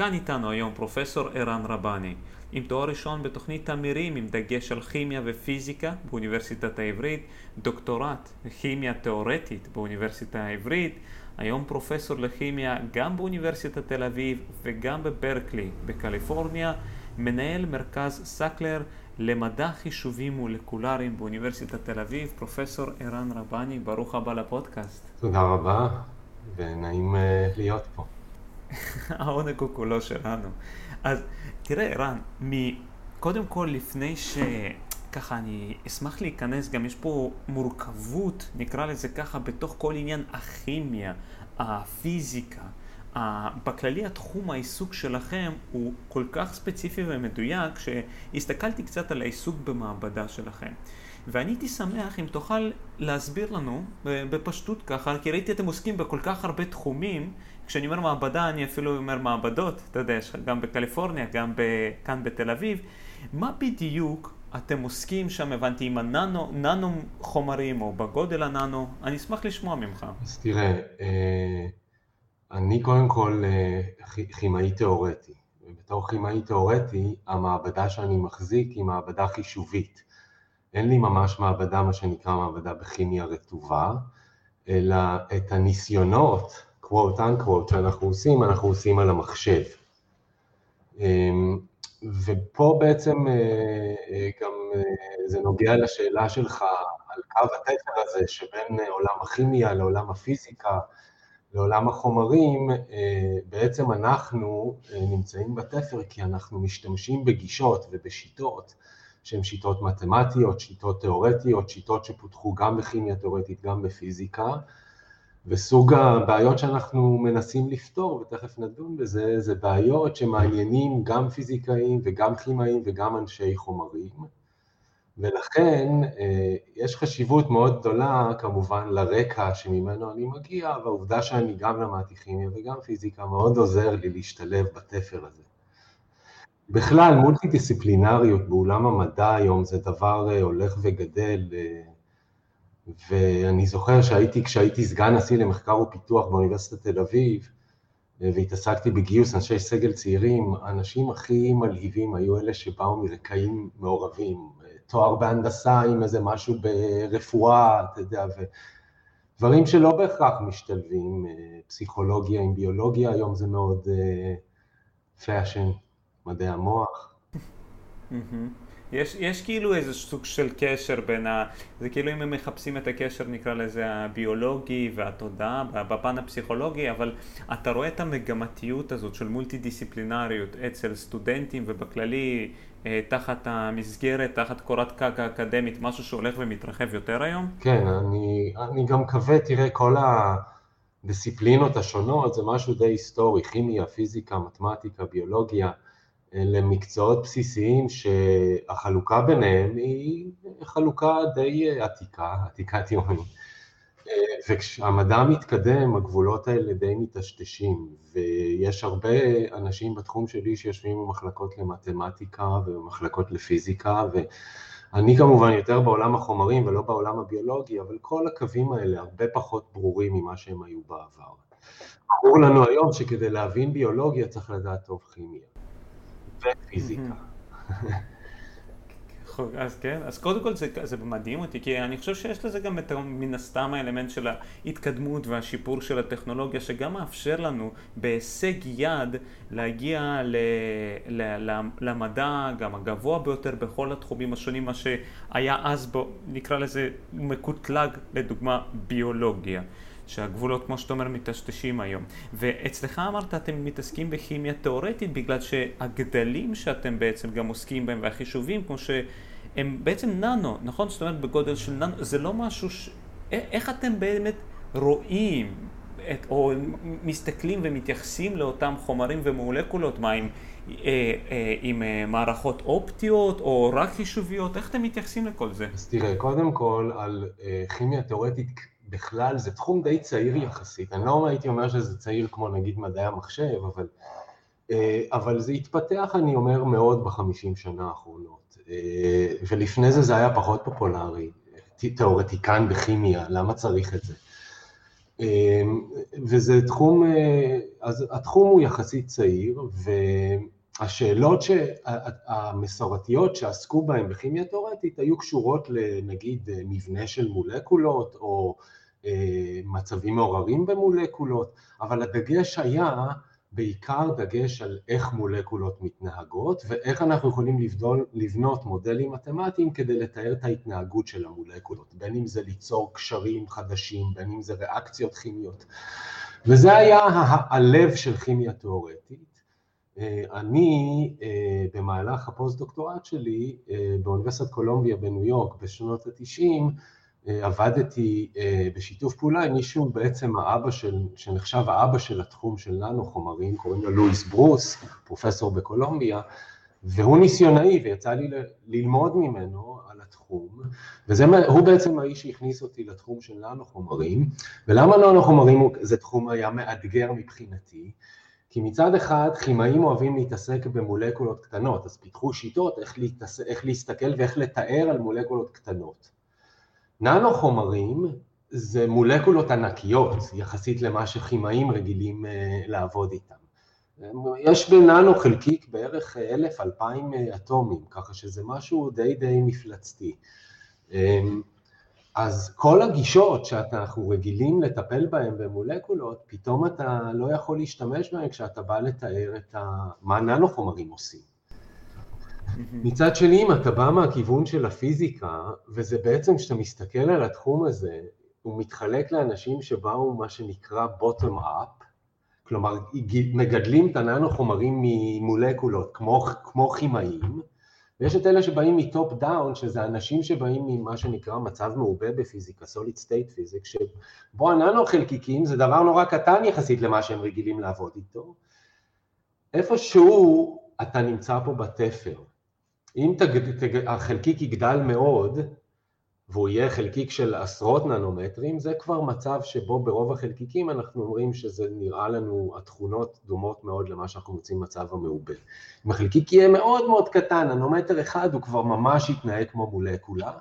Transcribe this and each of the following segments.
כאן איתנו היום פרופסור ערן רבני, עם תואר ראשון בתוכנית תמירים עם דגש על כימיה ופיזיקה באוניברסיטת העברית, דוקטורט בכימיה תאורטית באוניברסיטה העברית, היום פרופסור לכימיה גם באוניברסיטת תל אביב וגם בברקלי בקליפורניה, מנהל מרכז סקלר למדע חישובים מולקולריים באוניברסיטת תל אביב, פרופסור ערן רבני, ברוך הבא לפודקאסט. תודה רבה, ונעים אה, להיות פה. העונג הוא כולו שלנו. אז תראה, ערן, קודם כל, לפני ש... ככה, אני אשמח להיכנס, גם יש פה מורכבות, נקרא לזה ככה, בתוך כל עניין הכימיה, הפיזיקה. בכללי התחום העיסוק שלכם הוא כל כך ספציפי ומדויק שהסתכלתי קצת על העיסוק במעבדה שלכם. ואני הייתי שמח אם תוכל להסביר לנו בפשטות ככה, כי ראיתי אתם עוסקים בכל כך הרבה תחומים, כשאני אומר מעבדה אני אפילו אומר מעבדות, אתה יודע, יש גם בקליפורניה, גם כאן בתל אביב, מה בדיוק אתם עוסקים שם, הבנתי, עם הננו, ננו חומרים או בגודל הננו, אני אשמח לשמוע ממך. אז תראה, אה, אני קודם כל אה, כימאי תיאורטי, ובתור כימאי תיאורטי, המעבדה שאני מחזיק היא מעבדה חישובית. אין לי ממש מעבדה, מה שנקרא מעבדה בכימיה רטובה, אלא את הניסיונות, quote unquote, שאנחנו עושים, אנחנו עושים על המחשב. אמ, ופה בעצם אה, אה, גם זה נוגע לשאלה שלך על קו התפר הזה שבין עולם הכימיה לעולם הפיזיקה, לעולם החומרים, בעצם אנחנו נמצאים בתפר כי אנחנו משתמשים בגישות ובשיטות שהן שיטות מתמטיות, שיטות תיאורטיות, שיטות שפותחו גם בכימיה תיאורטית, גם בפיזיקה, וסוג הבעיות שאנחנו מנסים לפתור, ותכף נדון בזה, זה בעיות שמעניינים גם פיזיקאים וגם כימאים וגם אנשי חומרים, ולכן אה, יש חשיבות מאוד גדולה כמובן לרקע שממנו אני מגיע, והעובדה שאני גם למדתי כימיה וגם פיזיקה מאוד עוזר לי להשתלב בתפר הזה. בכלל, מולטי דיסציפלינריות באולם המדע היום זה דבר אה, הולך וגדל, אה, ואני זוכר שהייתי, כשהייתי סגן נשיא למחקר ופיתוח באוניברסיטת תל אביב, אה, והתעסקתי בגיוס אנשי סגל צעירים, האנשים הכי מלהיבים היו אלה שבאו מרקעים מעורבים, תואר בהנדסה עם איזה משהו ברפואה, אתה יודע, ודברים שלא בהכרח משתלבים, פסיכולוגיה עם ביולוגיה, היום זה מאוד passion. מדעי המוח. יש, יש כאילו איזה סוג של קשר בין ה... זה כאילו אם הם מחפשים את הקשר נקרא לזה הביולוגי והתודעה בפן הפסיכולוגי, אבל אתה רואה את המגמתיות הזאת של מולטי דיסציפלינריות אצל סטודנטים ובכללי אה, תחת המסגרת, תחת קורת קרקע אקדמית, משהו שהולך ומתרחב יותר היום? כן, אני, אני גם מקווה, תראה, כל הדיסציפלינות השונות זה משהו די היסטורי, כימיה, פיזיקה, מתמטיקה, ביולוגיה. אלה מקצועות בסיסיים שהחלוקה ביניהם היא חלוקה די עתיקה, עתיקת יומין. וכשהמדע מתקדם, הגבולות האלה די מטשטשים, ויש הרבה אנשים בתחום שלי שיושבים במחלקות למתמטיקה ובמחלקות לפיזיקה, ואני כמובן יותר בעולם החומרים ולא בעולם הביולוגי, אבל כל הקווים האלה הרבה פחות ברורים ממה שהם היו בעבר. ברור לנו היום שכדי להבין ביולוגיה צריך לדעת טוב כימיה. ופיזיקה. אז כן, אז קודם כל זה, זה מדהים אותי, כי אני חושב שיש לזה גם את מן הסתם האלמנט של ההתקדמות והשיפור של הטכנולוגיה, שגם מאפשר לנו בהישג יד להגיע ל, ל, ל, למדע גם הגבוה ביותר בכל התחומים השונים, מה שהיה אז, בו, נקרא לזה מקוטלג, לדוגמה ביולוגיה. שהגבולות, כמו שאתה אומר, מטשטשים היום. ואצלך אמרת, אתם מתעסקים בכימיה תאורטית, בגלל שהגדלים שאתם בעצם גם עוסקים בהם, והחישובים, כמו שהם בעצם ננו, נכון? זאת אומרת, בגודל של ננו, זה לא משהו ש... איך אתם באמת רואים את, או מסתכלים ומתייחסים לאותם חומרים ומולקולות, מה עם, אה, אה, עם אה, מערכות אופטיות או רק חישוביות, איך אתם מתייחסים לכל זה? אז תראה, קודם כל על אה, כימיה תאורטית בכלל זה תחום די צעיר יחסית, אני לא הייתי אומר שזה צעיר כמו נגיד מדעי המחשב, אבל, אה, אבל זה התפתח אני אומר מאוד בחמישים שנה האחרונות, אה, ולפני זה זה היה פחות פופולרי, תיאורטיקן בכימיה, למה צריך את זה? וזה תחום, אז התחום הוא יחסית צעיר, והשאלות המסורתיות שעסקו בהן בכימיה תאורטית היו קשורות לנגיד מבנה של מולקולות, או מצבים מעוררים במולקולות, אבל הדגש היה בעיקר דגש על איך מולקולות מתנהגות ואיך אנחנו יכולים למדל, לבנות מודלים מתמטיים כדי לתאר את ההתנהגות של המולקולות, בין אם זה ליצור קשרים חדשים, בין אם זה ריאקציות כימיות. וזה היה הלב של כימיה תאורטית. אני במהלך הפוסט-דוקטורט שלי באוניברסיטת קולומביה בניו יורק בשנות התשעים, עבדתי בשיתוף פעולה עם מישהו בעצם האבא של, שנחשב האבא של התחום של ננו חומרים, קוראים לו לואיס ברוס, פרופסור בקולומביה, והוא ניסיונאי ויצא לי ללמוד ממנו על התחום, והוא בעצם האיש שהכניס אותי לתחום של ננו חומרים, ולמה ננו חומרים זה תחום היה מאתגר מבחינתי? כי מצד אחד כימאים אוהבים להתעסק במולקולות קטנות, אז פיתחו שיטות איך, להתעס... איך להסתכל ואיך לתאר על מולקולות קטנות. ננו חומרים זה מולקולות ענקיות יחסית למה שכימאים רגילים לעבוד איתם. יש בננו חלקיק בערך אלף, אלפיים אטומים, ככה שזה משהו די די מפלצתי. אז כל הגישות שאנחנו רגילים לטפל בהן במולקולות, פתאום אתה לא יכול להשתמש בהן כשאתה בא לתאר את מה ננו חומרים עושים. מצד שני, אם אתה בא מהכיוון של הפיזיקה, וזה בעצם, כשאתה מסתכל על התחום הזה, הוא מתחלק לאנשים שבאו מה שנקרא bottom up, כלומר, מגדלים את הננו חומרים ממולקולות, כמו, כמו כימאים, ויש את אלה שבאים מ top down, שזה אנשים שבאים ממה שנקרא מצב מעובה בפיזיקה, solid state physics, שבו הננו חלקיקים זה דבר נורא קטן יחסית למה שהם רגילים לעבוד איתו. איפשהו אתה נמצא פה בתפר. אם תג, תג, החלקיק יגדל מאוד, והוא יהיה חלקיק של עשרות ננומטרים, זה כבר מצב שבו ברוב החלקיקים אנחנו אומרים שזה נראה לנו, התכונות דומות מאוד למה שאנחנו מוצאים במצב המעובה. אם החלקיק יהיה מאוד מאוד קטן, ננומטר אחד הוא כבר ממש יתנהג כמו מולקולה,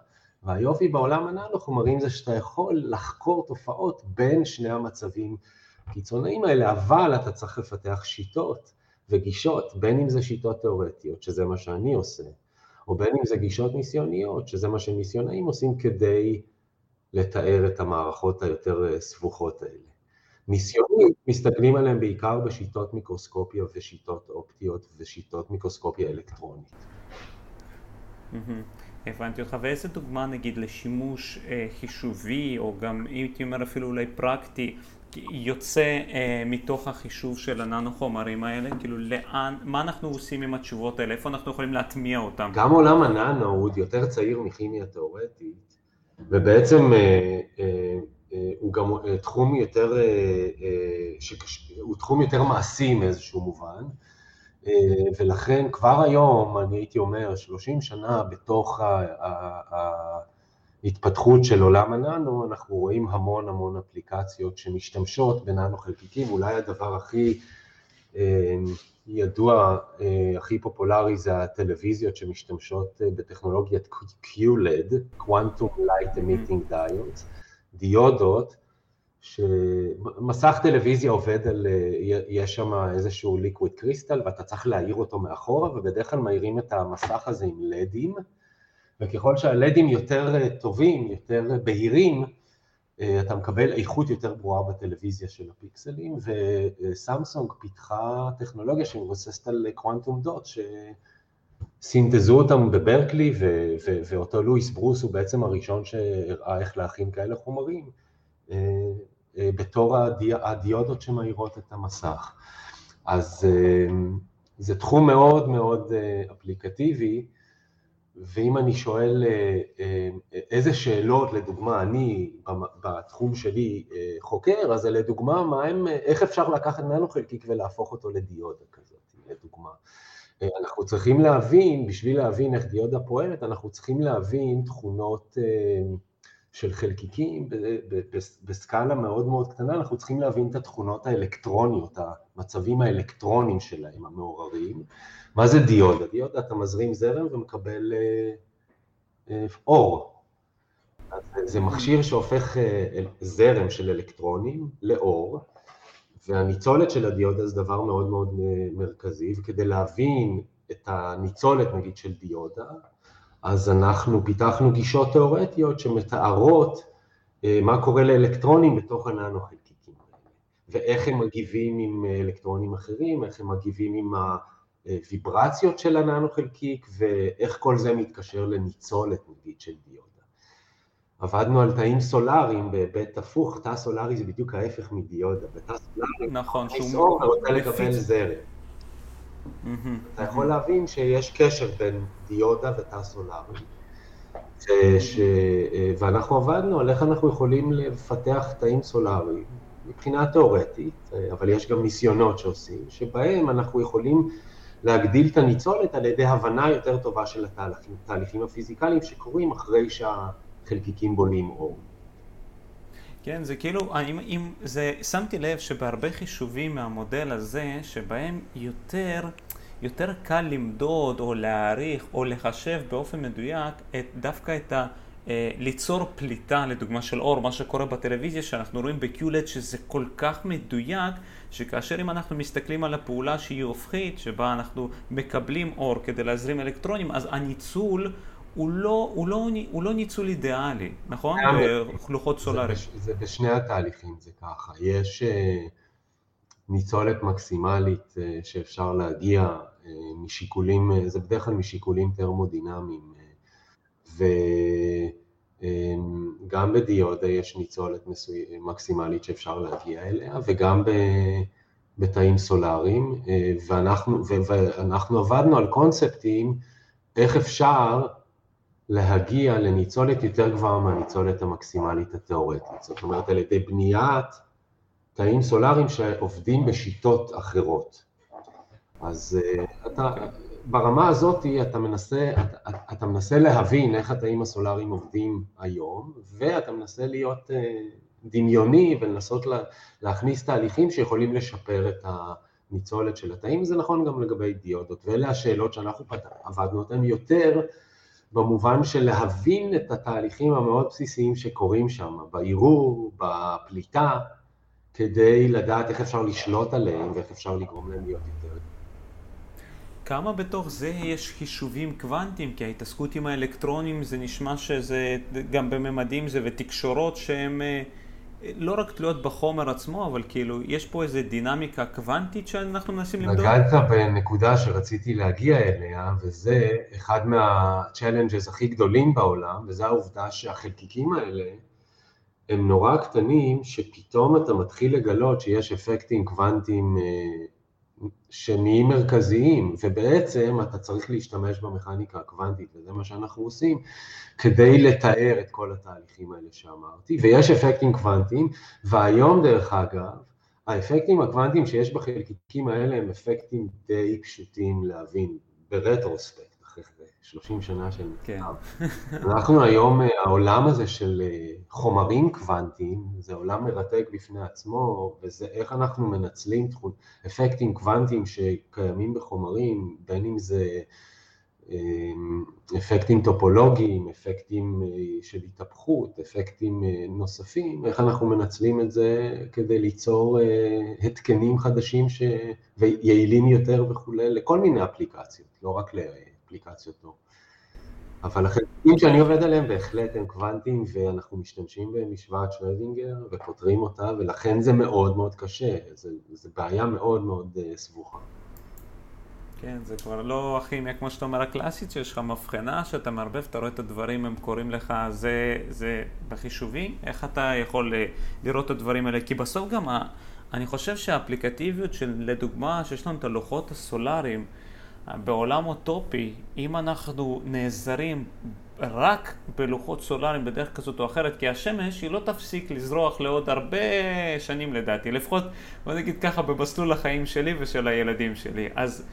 והיופי בעולם הננו חומרים זה שאתה יכול לחקור תופעות בין שני המצבים הקיצוניים האלה, אבל אתה צריך לפתח שיטות וגישות, בין אם זה שיטות תיאורטיות, שזה מה שאני עושה, או בין אם זה גישות ניסיוניות, שזה מה שניסיונאים עושים כדי לתאר את המערכות היותר סבוכות האלה. ניסיונית מסתכלים עליהם בעיקר בשיטות מיקרוסקופיה ושיטות אופטיות ושיטות מיקרוסקופיה אלקטרונית. הבנתי אותך, ואיזה דוגמה נגיד לשימוש חישובי, או גם הייתי אומר אפילו אולי פרקטי, יוצא אה, מתוך החישוב של הננו חומרים האלה? כאילו לאן, מה אנחנו עושים עם התשובות האלה? איפה אנחנו יכולים להטמיע אותם? גם עולם הננו הוא יותר צעיר מכימיה תאורטית, ובעצם אה, אה, אה, הוא גם אה, תחום יותר, אה, אה, שקש, הוא תחום יותר מעשי מאיזשהו מובן, אה, ולכן כבר היום, אני הייתי אומר, 30 שנה בתוך ה... ה, ה התפתחות של עולם הננו, אנחנו רואים המון המון אפליקציות שמשתמשות בננו חלקיקים, אולי הדבר הכי אה, ידוע, אה, הכי פופולרי זה הטלוויזיות שמשתמשות אה, בטכנולוגיית QLED, Quantum Light Emitting Diodes, דיודות, שמסך טלוויזיה עובד על, יש שם איזשהו ליקוויד קריסטל ואתה צריך להעיר אותו מאחורה, ובדרך כלל מאירים את המסך הזה עם לדים, וככל שהלדים יותר אה, טובים, יותר בהירים, אה, אתה מקבל איכות יותר ברורה בטלוויזיה של הפיקסלים, וסמסונג פיתחה טכנולוגיה שמבוססת על קוונטום דוט, שסינתזו אותם בברקלי, ואותו לואיס ברוס הוא בעצם הראשון שהראה איך להכין כאלה חומרים, אה, בתור הדיודות שמאירות את המסך. אז זה תחום מאוד מאוד אפליקטיבי, ואם אני שואל אה, אה, איזה שאלות, לדוגמה, אני בתחום שלי אה, חוקר, אז לדוגמה, מה הם, איך אפשר לקחת ננו חלקיק ולהפוך אותו לדיודה כזאת, לדוגמה. אנחנו צריכים להבין, בשביל להבין איך דיודה פועלת, אנחנו צריכים להבין תכונות של חלקיקים בסקאלה מאוד מאוד קטנה, אנחנו צריכים להבין את התכונות האלקטרוניות, המצבים האלקטרוניים שלהם, המעוררים. מה זה דיודה? דיודה אתה מזרים זרם ומקבל אה, אה, אור. זה מכשיר שהופך זרם של אלקטרונים לאור, והניצולת של הדיודה זה דבר מאוד מאוד מרכזי, וכדי להבין את הניצולת נגיד של דיודה, אז אנחנו פיתחנו גישות תיאורטיות שמתארות מה קורה לאלקטרונים בתוך הננו-חלקיקים האלה, ואיך הם מגיבים עם אלקטרונים אחרים, איך הם מגיבים עם הוויברציות של הננו-חלקיק, ואיך כל זה מתקשר לניצולת נגיד של דיודה. עבדנו על תאים סולאריים בהיבט הפוך, תא סולארי זה בדיוק ההפך מדיודה, בתא סולארי נכון, שהוא רוצה לקבל זרם. אתה יכול להבין שיש קשר בין דיודה ותא סולארי, ש... ואנחנו עבדנו על איך אנחנו יכולים לפתח תאים סולאריים מבחינה תיאורטית, אבל יש גם ניסיונות שעושים, שבהם אנחנו יכולים להגדיל את הניצולת על ידי הבנה יותר טובה של התהליכים הפיזיקליים שקורים אחרי שה... חלקיקים בונים אור. כן, זה כאילו, אם, אם זה, שמתי לב שבהרבה חישובים מהמודל הזה, שבהם יותר, יותר קל למדוד או להעריך או לחשב באופן מדויק את, דווקא את ה... אה, ליצור פליטה, לדוגמה של אור, מה שקורה בטלוויזיה, שאנחנו רואים ב-QLED שזה כל כך מדויק, שכאשר אם אנחנו מסתכלים על הפעולה שהיא הופכית, שבה אנחנו מקבלים אור כדי להזרים אלקטרונים, אז הניצול הוא לא, הוא לא, הוא לא ניצול אידיאלי, נכון? בחלוכות סולאריים. זה, זה בשני התהליכים זה ככה. יש uh, ניצולת מקסימלית uh, שאפשר להגיע משיקולים, זה בדרך כלל משיקולים תרמודינמיים, וגם um, בדיודה יש ניצולת. מקסימלית שאפשר להגיע אליה, וגם ב... בתאים סולאריים, ואנחנו, ואנחנו עבדנו על קונספטים איך אפשר להגיע לניצולת יותר גבוהה מהניצולת המקסימלית התיאורטית. זאת אומרת, על ידי בניית תאים סולאריים שעובדים בשיטות אחרות. אז אה, אתה, ברמה הזאת אתה מנסה, אתה, אתה מנסה להבין איך התאים הסולאריים עובדים היום, ואתה מנסה להיות אה, דמיוני ולנסות להכניס תהליכים שיכולים לשפר את הניצולת של התאים, זה נכון גם לגבי דיודות, ואלה השאלות שאנחנו עבדנו אותן יותר במובן של להבין את התהליכים המאוד בסיסיים שקורים שם, בערעור, בפליטה, כדי לדעת איך אפשר לשלוט עליהם ואיך אפשר לגרום להם להיות יותר. כמה בתוך זה יש חישובים קוונטיים? כי ההתעסקות עם האלקטרונים זה נשמע שזה גם בממדים זה ותקשורות שהן אה, לא רק תלויות בחומר עצמו, אבל כאילו, יש פה איזו דינמיקה קוונטית שאנחנו מנסים למדוד? נגעת בנקודה שרציתי להגיע אליה, וזה אחד מה-challenges הכי גדולים בעולם, וזה העובדה שהחלקיקים האלה הם נורא קטנים, שפתאום אתה מתחיל לגלות שיש אפקטים קוונטיים אה, שנהיים מרכזיים, ובעצם אתה צריך להשתמש במכניקה הקוונטית, וזה מה שאנחנו עושים, כדי לתאר את כל התהליכים האלה שאמרתי, ויש אפקטים קוונטיים, והיום דרך אגב, האפקטים הקוונטיים שיש בחלקיקים האלה הם אפקטים די פשוטים להבין, ברטרוספקט. 30 שנה של כן. אנחנו היום, אה, העולם הזה של אה, חומרים קוונטיים, זה עולם מרתק בפני עצמו, וזה איך אנחנו מנצלים תחום, אפקטים קוונטיים שקיימים בחומרים, בין אם זה אה, אפקטים טופולוגיים, אפקטים של התהפכות, אפקטים נוספים, איך אנחנו מנצלים את זה כדי ליצור התקנים חדשים ש... ויעילים יותר וכולי, לכל מיני אפליקציות, לא רק ל... אפליקציות לא. אבל החלקים שאני עובד עליהם בהחלט הם קוונטיים ואנחנו משתמשים במשוואת שרדינגר ופותרים אותה ולכן זה מאוד מאוד קשה, זו בעיה מאוד מאוד uh, סבוכה. כן, זה כבר לא הכימיה כמו שאתה אומר הקלאסית, שיש לך מבחנה שאתה מערבב, אתה רואה את הדברים, הם קוראים לך, זה, זה בחישובי, איך אתה יכול אה, לראות את הדברים האלה? כי בסוף גם, אני חושב שהאפליקטיביות של, לדוגמה, שיש לנו את הלוחות הסולאריים, בעולם אוטופי, אם אנחנו נעזרים רק בלוחות סולאריים בדרך כזאת או אחרת, כי השמש היא לא תפסיק לזרוח לעוד הרבה שנים לדעתי, לפחות בוא נגיד ככה במסלול החיים שלי ושל הילדים שלי. אז,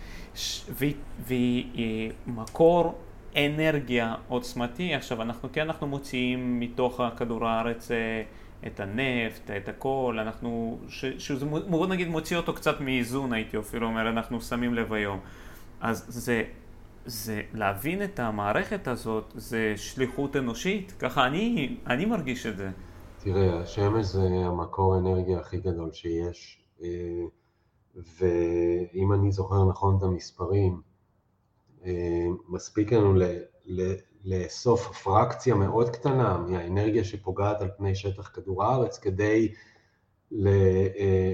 והיא מקור אנרגיה עוצמתי, עכשיו אנחנו כן אנחנו מוציאים מתוך כדור הארץ אה, את הנפט, את הכל, אנחנו, שזה בוא נגיד מוציא אותו קצת מאיזון הייתי אפילו אומר, אנחנו שמים לב היום. אז זה זה להבין את המערכת הזאת, זה שליחות אנושית, ככה אני, אני מרגיש את זה. תראה, השמש זה המקור האנרגיה הכי גדול שיש, אה, ואם אני זוכר נכון את המספרים, אה, מספיק לנו לאסוף פרקציה מאוד קטנה מהאנרגיה שפוגעת על פני שטח כדור הארץ כדי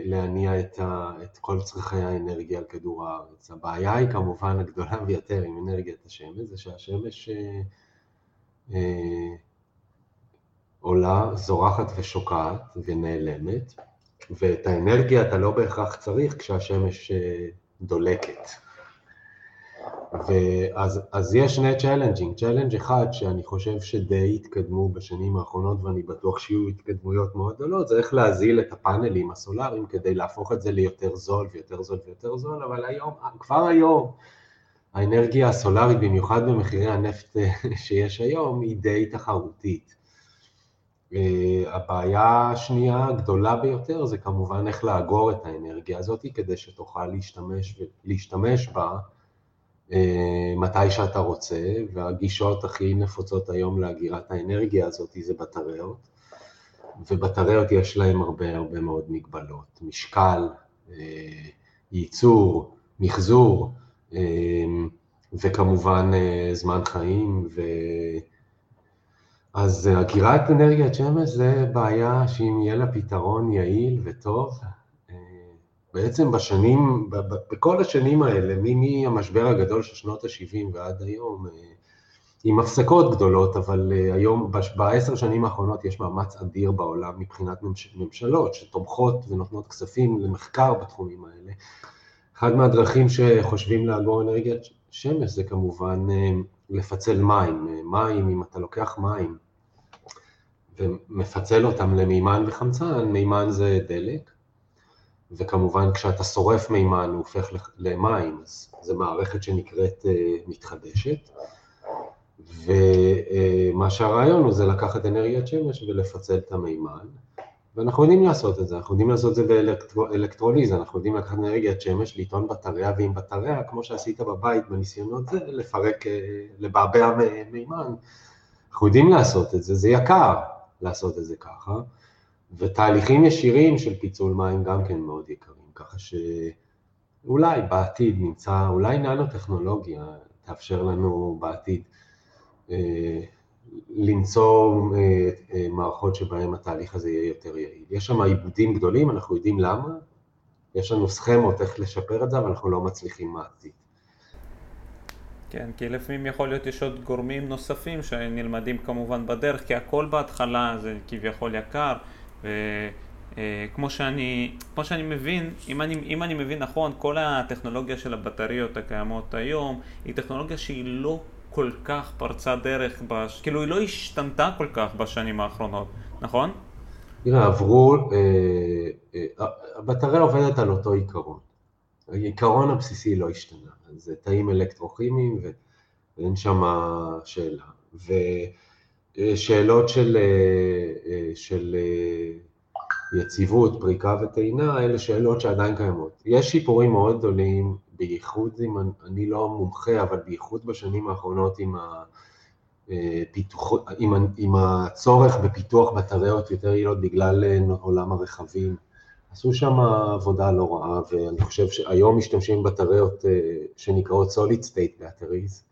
להניע את, ה, את כל צרכי האנרגיה על כדור הארץ. הבעיה היא כמובן הגדולה ביותר עם אנרגיית השמש, זה שהשמש אה, אה, עולה, זורחת ושוקעת ונעלמת, ואת האנרגיה אתה לא בהכרח צריך כשהשמש אה, דולקת. ואז אז יש שני challenges, challenge אחד שאני חושב שדי התקדמו בשנים האחרונות ואני בטוח שיהיו התקדמויות מאוד גדולות, זה איך להזיל את הפאנלים הסולאריים כדי להפוך את זה ליותר זול ויותר זול ויותר זול, אבל היום, כבר היום, האנרגיה הסולארית, במיוחד במחירי הנפט שיש היום, היא די תחרותית. אה, הבעיה השנייה הגדולה ביותר זה כמובן איך לאגור את האנרגיה הזאת כדי שתוכל להשתמש, להשתמש בה מתי שאתה רוצה, והגישות הכי נפוצות היום לאגירת האנרגיה הזאת זה בטריות, ובטריות יש להן הרבה הרבה מאוד מגבלות, משקל, אה, ייצור, מחזור, אה, וכמובן זמן חיים, ו... אז אגירת אנרגיית שמש זה בעיה שאם יהיה לה פתרון יעיל וטוב, בעצם בשנים, בכל השנים האלה, מהמשבר הגדול של שנות ה-70 ועד היום, אה, עם הפסקות גדולות, אבל אה, היום, בעשר שנים האחרונות יש מאמץ אדיר בעולם מבחינת ממשלות שתומכות ונותנות כספים למחקר בתחומים האלה. אחד מהדרכים שחושבים לאגור אנרגיית שמש זה כמובן אה, לפצל מים. מים, אם אתה לוקח מים ומפצל אותם למימן וחמצן, מימן זה דלק, וכמובן כשאתה שורף מימן הוא הופך למים, אז זו מערכת שנקראת אה, מתחדשת. ומה שהרעיון הוא זה לקחת אנרגיית שמש ולפצל את המימן, ואנחנו יודעים לעשות את זה, אנחנו יודעים לעשות את זה באלקטרוליזה, אנחנו יודעים לקחת אנרגיית שמש, לטעון בטריה ועם בטריה, כמו שעשית בבית בניסיונות זה, לפרק, אה, לבעבע מימן, אנחנו יודעים לעשות את זה, זה יקר לעשות את זה ככה. ותהליכים ישירים של פיצול מים גם כן מאוד יקרים, ככה שאולי בעתיד נמצא, אולי ננו-טכנולוגיה תאפשר לנו בעתיד אה, למצוא אה, אה, מערכות שבהן התהליך הזה יהיה יותר יעיל. יש שם עיבודים גדולים, אנחנו יודעים למה, יש לנו סכמות איך לשפר את זה, אבל אנחנו לא מצליחים מעתיד. כן, כי לפעמים יכול להיות יש עוד גורמים נוספים שנלמדים כמובן בדרך, כי הכל בהתחלה זה כביכול יקר. וכמו שאני, כמו שאני מבין, אם אני, אם אני מבין נכון, כל הטכנולוגיה של הבטריות הקיימות היום היא טכנולוגיה שהיא לא כל כך פרצה דרך, בש... כאילו היא לא השתנתה כל כך בשנים האחרונות, נכון? תראה, עברו, אה, אה, הבטריה עובדת על אותו עיקרון. העיקרון הבסיסי לא השתנה, זה תאים אלקטרוכימיים ואין שם שאלה. ו... שאלות של, אה, אה, של אה, יציבות, פריקה וטעינה, אלה שאלות שעדיין קיימות. יש שיפורים מאוד גדולים, בייחוד אם אני לא מומחה, אבל בייחוד בשנים האחרונות עם, הפיתוח, עם, עם הצורך בפיתוח בטריות יותר יעילות בגלל עולם הרכבים. עשו שם עבודה לא רעה, ואני חושב שהיום משתמשים בטריות שנקראות solid state batteries,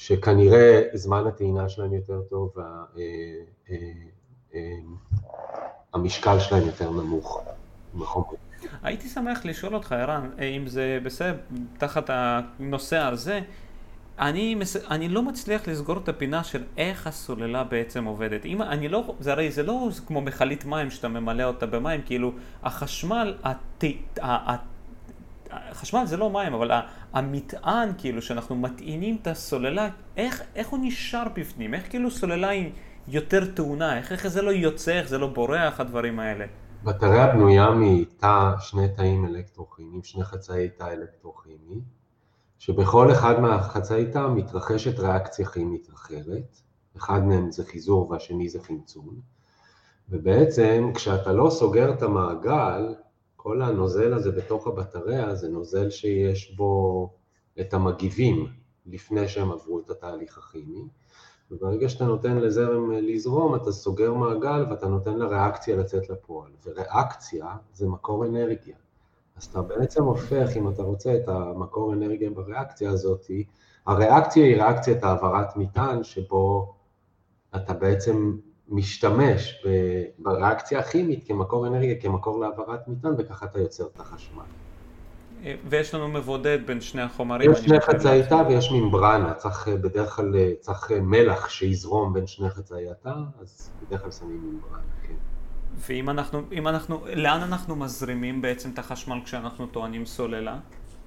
שכנראה זמן הטעינה שלהם יותר טוב והמשקל אה, אה, שלהם יותר נמוך. הייתי שמח לשאול אותך, ערן, אם זה בסדר, תחת הנושא הזה, אני, מס... אני לא מצליח לסגור את הפינה של איך הסוללה בעצם עובדת. אם אני לא, זה הרי זה לא כמו מכלית מים שאתה ממלא אותה במים, כאילו החשמל, הת... הת... חשמל זה לא מים, אבל המטען, כאילו, שאנחנו מטעינים את הסוללה, איך, איך הוא נשאר בפנים? איך כאילו סוללה היא יותר טעונה? איך, איך זה לא יוצא, איך זה לא בורח, הדברים האלה? בטריה בנויה מתא, שני תאים אלקטרוכימיים, שני חצאי תא אלקטרוכימי, שבכל אחד מהחצאי תא מתרחשת ריאקציה כימית אחרת, אחד מהם זה חיזור והשני זה חמצון, ובעצם כשאתה לא סוגר את המעגל, כל הנוזל הזה בתוך הבטריה זה נוזל שיש בו את המגיבים, לפני שהם עברו את התהליך הכימי, וברגע שאתה נותן לזרם לזרום, אתה סוגר מעגל ואתה נותן לריאקציה לצאת לפועל, וריאקציה זה מקור אנרגיה. אז אתה בעצם הופך, אם אתה רוצה, את המקור אנרגיה בריאקציה הזאת, הריאקציה היא ריאקציית העברת מטען, שבו אתה בעצם משתמש בריאקציה הכימית כמקור אנרגיה, כמקור להעברת מטען, וככה אתה יוצר את החשמל. ויש לנו מבודד בין שני החומרים. יש שני חצאי תא ויש ממברנה, צריך בדרך כלל, צריך מלח שיזרום בין שני חצאי התא, אז בדרך כלל שמים ממברנה, כן. ואם אנחנו, אם אנחנו, לאן אנחנו מזרימים בעצם את החשמל כשאנחנו טוענים סוללה?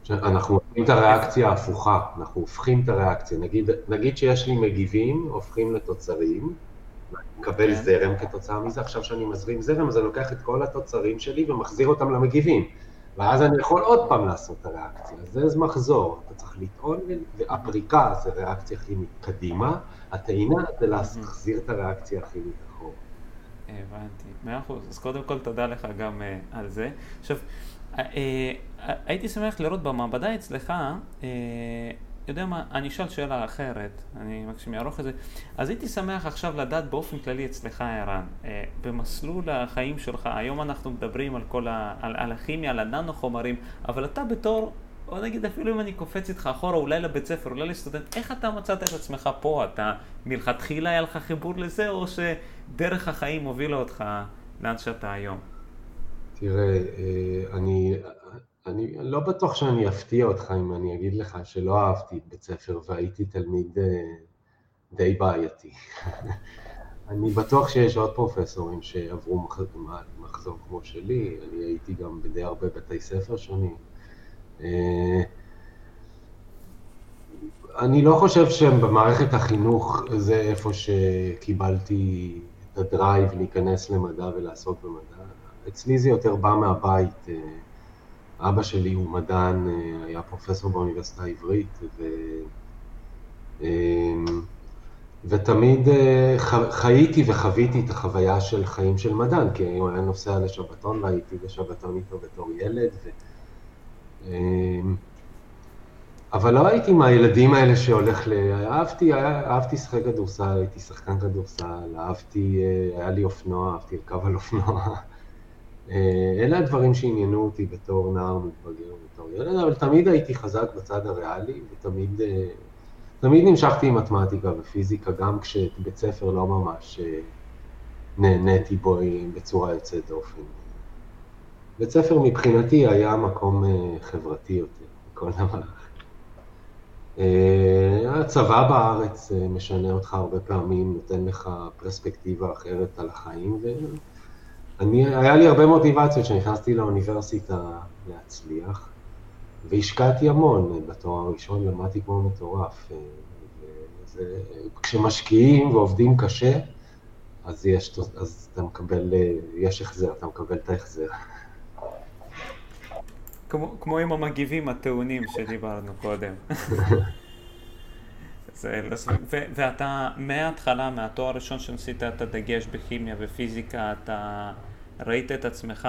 אנחנו עושים את הריאקציה ההפוכה, אנחנו הופכים את הריאקציה, נגיד, נגיד שיש לי מגיבים, הופכים לתוצרים, מקבל כן. זרם כתוצאה מזה, עכשיו שאני מזרים זרם, אז אני לוקח את כל התוצרים שלי ומחזיר אותם למגיבים. ואז אני יכול עוד פעם לעשות את הריאקציה. זה מחזור, אתה צריך לטעון, והפריקה זה ריאקציה כימית קדימה, הטעינה זה להחזיר את הריאקציה הכימית אחורה. הבנתי, מאה אחוז. אז קודם כל תודה לך גם uh, על זה. עכשיו, uh, uh, הייתי שמח לראות במעבדה אצלך, uh, יודע מה, אני אשאל שאלה אחרת, אני מקשיב מערוך את זה. אז הייתי שמח עכשיו לדעת באופן כללי אצלך, ערן, אה, במסלול החיים שלך, היום אנחנו מדברים על כל ה... על, על הכימיה, על הננו חומרים, אבל אתה בתור, בוא נגיד אפילו אם אני קופץ איתך אחורה, אולי לבית ספר, אולי לסטודנט, איך אתה מצאת את עצמך פה? אתה מלכתחילה היה לך חיבור לזה, או שדרך החיים הובילה אותך לאן שאתה היום? תראה, אה, אני, אני לא בטוח שאני אפתיע אותך אם אני אגיד לך שלא אהבתי את בית ספר והייתי תלמיד אה, די בעייתי. אני בטוח שיש עוד פרופסורים שעברו מחזור כמו שלי, אני הייתי גם בדי הרבה בתי ספר שונים. אה, אני לא חושב שבמערכת החינוך זה איפה שקיבלתי את הדרייב להיכנס למדע ולעסוק במדע. אצלי זה יותר בא מהבית. אבא שלי הוא מדען, אה, היה פרופסור באוניברסיטה העברית, ו... אמ, ותמיד אה, חייתי וחוויתי את החוויה של חיים של מדען, כי הוא היה נוסע לשבתון והייתי בשבתון איתו בתור ילד. ו... אמ, אבל לא הייתי מהילדים האלה שהולך ל... אהבתי, אהבתי לשחק כדורסל, הייתי שחקן כדורסל, אהבתי, אה, היה לי אופנוע, אהבתי לרכב על אופנוע. אה, אלה הדברים שעניינו אותי בתור נער מתבגר ובתור ילד, אבל תמיד הייתי חזק בצד הריאלי, ותמיד אה, תמיד נמשכתי עם מתמטיקה ופיזיקה, גם כשבית ספר לא ממש אה, נהניתי בו בצורה יוצאת דופן. בית ספר מבחינתי היה מקום חברתי יותר, כל דבר. הצבא בארץ משנה אותך הרבה פעמים, נותן לך פרספקטיבה אחרת על החיים, אני, היה לי הרבה מוטיבציות כשנכנסתי לאוניברסיטה להצליח, והשקעתי המון בתואר הראשון, למדתי כמו מטורף. אה, וזה, כשמשקיעים ועובדים קשה, אז, יש, אז אתה מקבל, אה, יש החזר, אתה מקבל את ההחזר. כמו, כמו עם המגיבים הטעונים שדיברנו קודם. זה, ו, ואתה מההתחלה, מהתואר הראשון שעשית את הדגש בכימיה ופיזיקה, אתה ראית את עצמך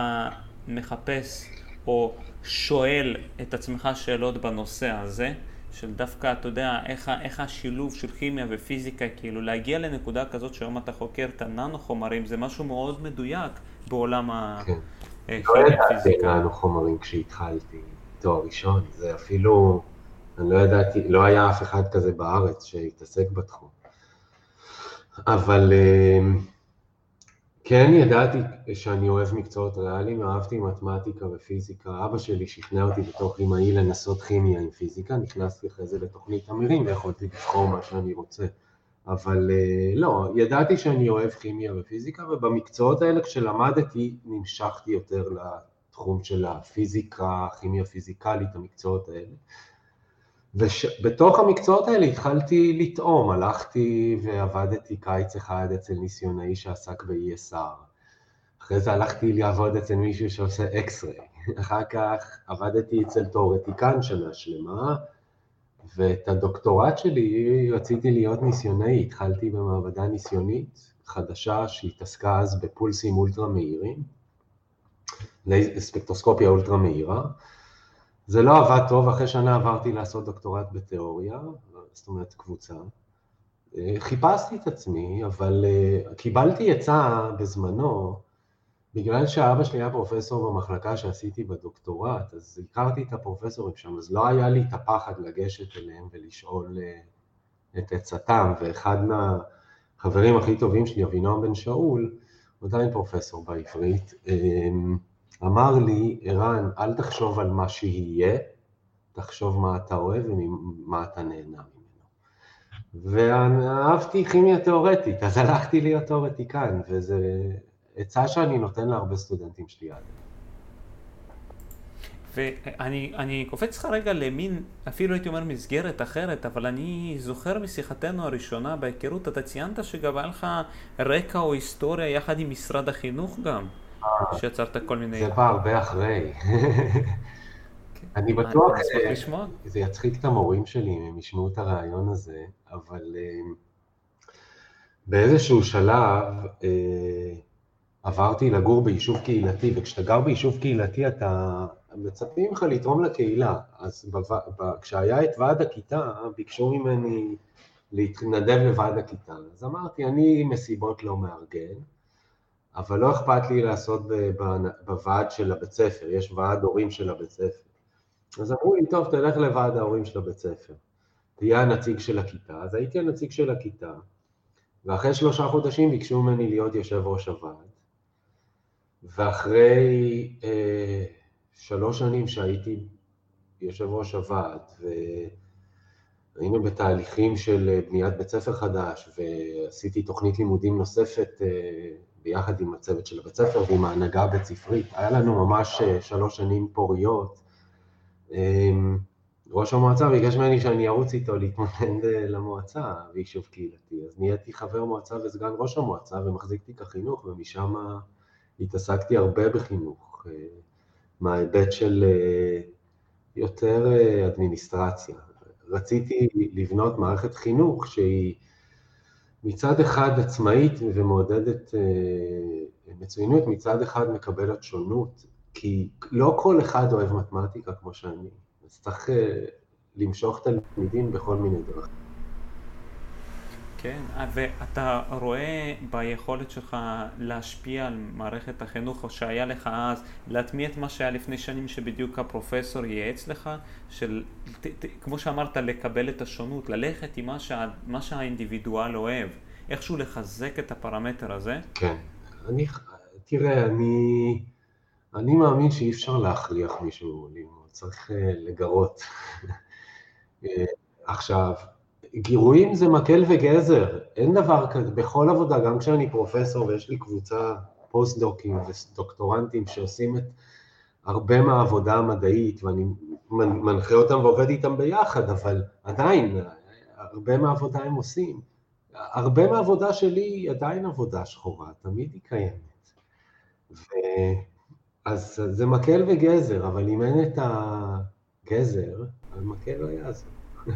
מחפש או שואל את עצמך שאלות בנושא הזה, של דווקא, אתה יודע, איך, איך השילוב של כימיה ופיזיקה, כאילו להגיע לנקודה כזאת שהיום אתה חוקר את הננו חומרים, זה משהו מאוד מדויק בעולם כן. פיזיקה. לא ידעתי ננו חומרים כשהתחלתי תואר ראשון, זה אפילו, אני לא ידעתי, לא היה אף אחד כזה בארץ שהתעסק בתחום. אבל... Uh, כן ידעתי שאני אוהב מקצועות ריאליים, אהבתי מתמטיקה ופיזיקה. אבא שלי שכנע אותי בתור כימאי לנסות כימיה עם פיזיקה, נכנסתי אחרי זה לתוכנית אמירים ויכולתי לבחור מה שאני רוצה. אבל אה, לא, ידעתי שאני אוהב כימיה ופיזיקה, ובמקצועות האלה כשלמדתי נמשכתי יותר לתחום של הפיזיקה, כימיה פיזיקלית, המקצועות האלה. ובתוך המקצועות האלה התחלתי לטעום, הלכתי ועבדתי קיץ אחד אצל ניסיונאי שעסק ב-ESR. אחרי זה הלכתי לעבוד אצל מישהו שעושה אקס-ריי. אחר כך עבדתי אצל תאורטיקן שנה שלמה, ואת הדוקטורט שלי רציתי להיות ניסיונאי. התחלתי במעבדה ניסיונית חדשה שהתעסקה אז בפולסים אולטרה מהירים, ספקטרוסקופיה אולטרה מהירה. זה לא עבד טוב, אחרי שנה עברתי לעשות דוקטורט בתיאוריה, זאת אומרת קבוצה. אה, חיפשתי את עצמי, אבל אה, קיבלתי עצה בזמנו, בגלל שאבא שלי היה פרופסור במחלקה שעשיתי בדוקטורט, אז הכרתי את הפרופסורים שם, אז לא היה לי את הפחד לגשת אליהם ולשאול את עצתם, ואחד מהחברים הכי טובים שלי, אבינועם בן שאול, הוא עדיין פרופסור בעברית, אמר לי, ערן, אל תחשוב על מה שיהיה, תחשוב מה אתה אוהב ומה אתה נהנה ממנו. ואהבתי כימיה תיאורטית, אז הלכתי להיות תיאורטיקן, וזו עצה שאני נותן להרבה סטודנטים שלי עד. ואני קופץ לך רגע למין, אפילו הייתי אומר מסגרת אחרת, אבל אני זוכר משיחתנו הראשונה בהיכרות, אתה ציינת שגם היה לך רקע או היסטוריה יחד עם משרד החינוך גם. שיצרת כל מיני... זה בא הרבה אחרי. אני בטוח, זה יצחיק את המורים שלי אם הם ישמעו את הרעיון הזה, אבל אה, באיזשהו שלב אה, עברתי לגור ביישוב קהילתי, וכשאתה גר ביישוב קהילתי אתה מצפים לך לתרום לקהילה. אז כשהיה את ועד הכיתה, ביקשו ממני להתנדב לוועד הכיתה. אז אמרתי, אני מסיבות לא מארגן. אבל לא אכפת לי לעשות בוועד של הבית ספר, יש ועד הורים של הבית ספר. אז אמרו לי, טוב, תלך לוועד ההורים של הבית ספר, תהיה הנציג של הכיתה. אז הייתי הנציג של הכיתה, ואחרי שלושה חודשים ביקשו ממני להיות יושב ראש הוועד, ואחרי אה, שלוש שנים שהייתי יושב ראש הוועד, והיינו בתהליכים של בניית בית ספר חדש, ועשיתי תוכנית לימודים נוספת אה, ביחד עם הצוות של הבית ספר ועם ההנהגה הבית ספרית. היה לנו ממש אה, שלוש שנים פוריות. אמ, ראש המועצה ביקש ממני שאני ארוץ איתו להתמודד אה, למועצה ביישוב קהילתי, אז נהייתי חבר מועצה וסגן ראש המועצה ומחזיק תיק החינוך, ומשם התעסקתי הרבה בחינוך, אה, מההיבט של יותר אדמיניסטרציה. רציתי לבנות מערכת חינוך שהיא מצד אחד עצמאית ומעודדת אה, מצוינות, מצד אחד מקבלת שונות, כי לא כל אחד אוהב מתמטיקה כמו שאני, אז צריך אה, למשוך תלמידים בכל מיני דרכים. כן, ואתה רואה ביכולת שלך להשפיע על מערכת החינוך, שהיה לך אז, להטמיע את מה שהיה לפני שנים שבדיוק הפרופסור ייעץ לך, של, ת, ת, כמו שאמרת, לקבל את השונות, ללכת עם מה, שה, מה שהאינדיבידואל אוהב, איכשהו לחזק את הפרמטר הזה? כן, אני, תראה, אני, אני מאמין שאי אפשר להכריח מישהו צריך אה, לגרות. אה, עכשיו, גירויים זה מקל וגזר, אין דבר כזה, בכל עבודה, גם כשאני פרופסור ויש לי קבוצה פוסט-דוקים ודוקטורנטים שעושים את הרבה מהעבודה המדעית, ואני מנחה אותם ועובד איתם ביחד, אבל עדיין, הרבה מהעבודה הם עושים. הרבה מהעבודה שלי היא עדיין עבודה שחורה, תמיד היא קיימת. ו... אז זה מקל וגזר, אבל אם אין את הגזר, המקל לא יעזור.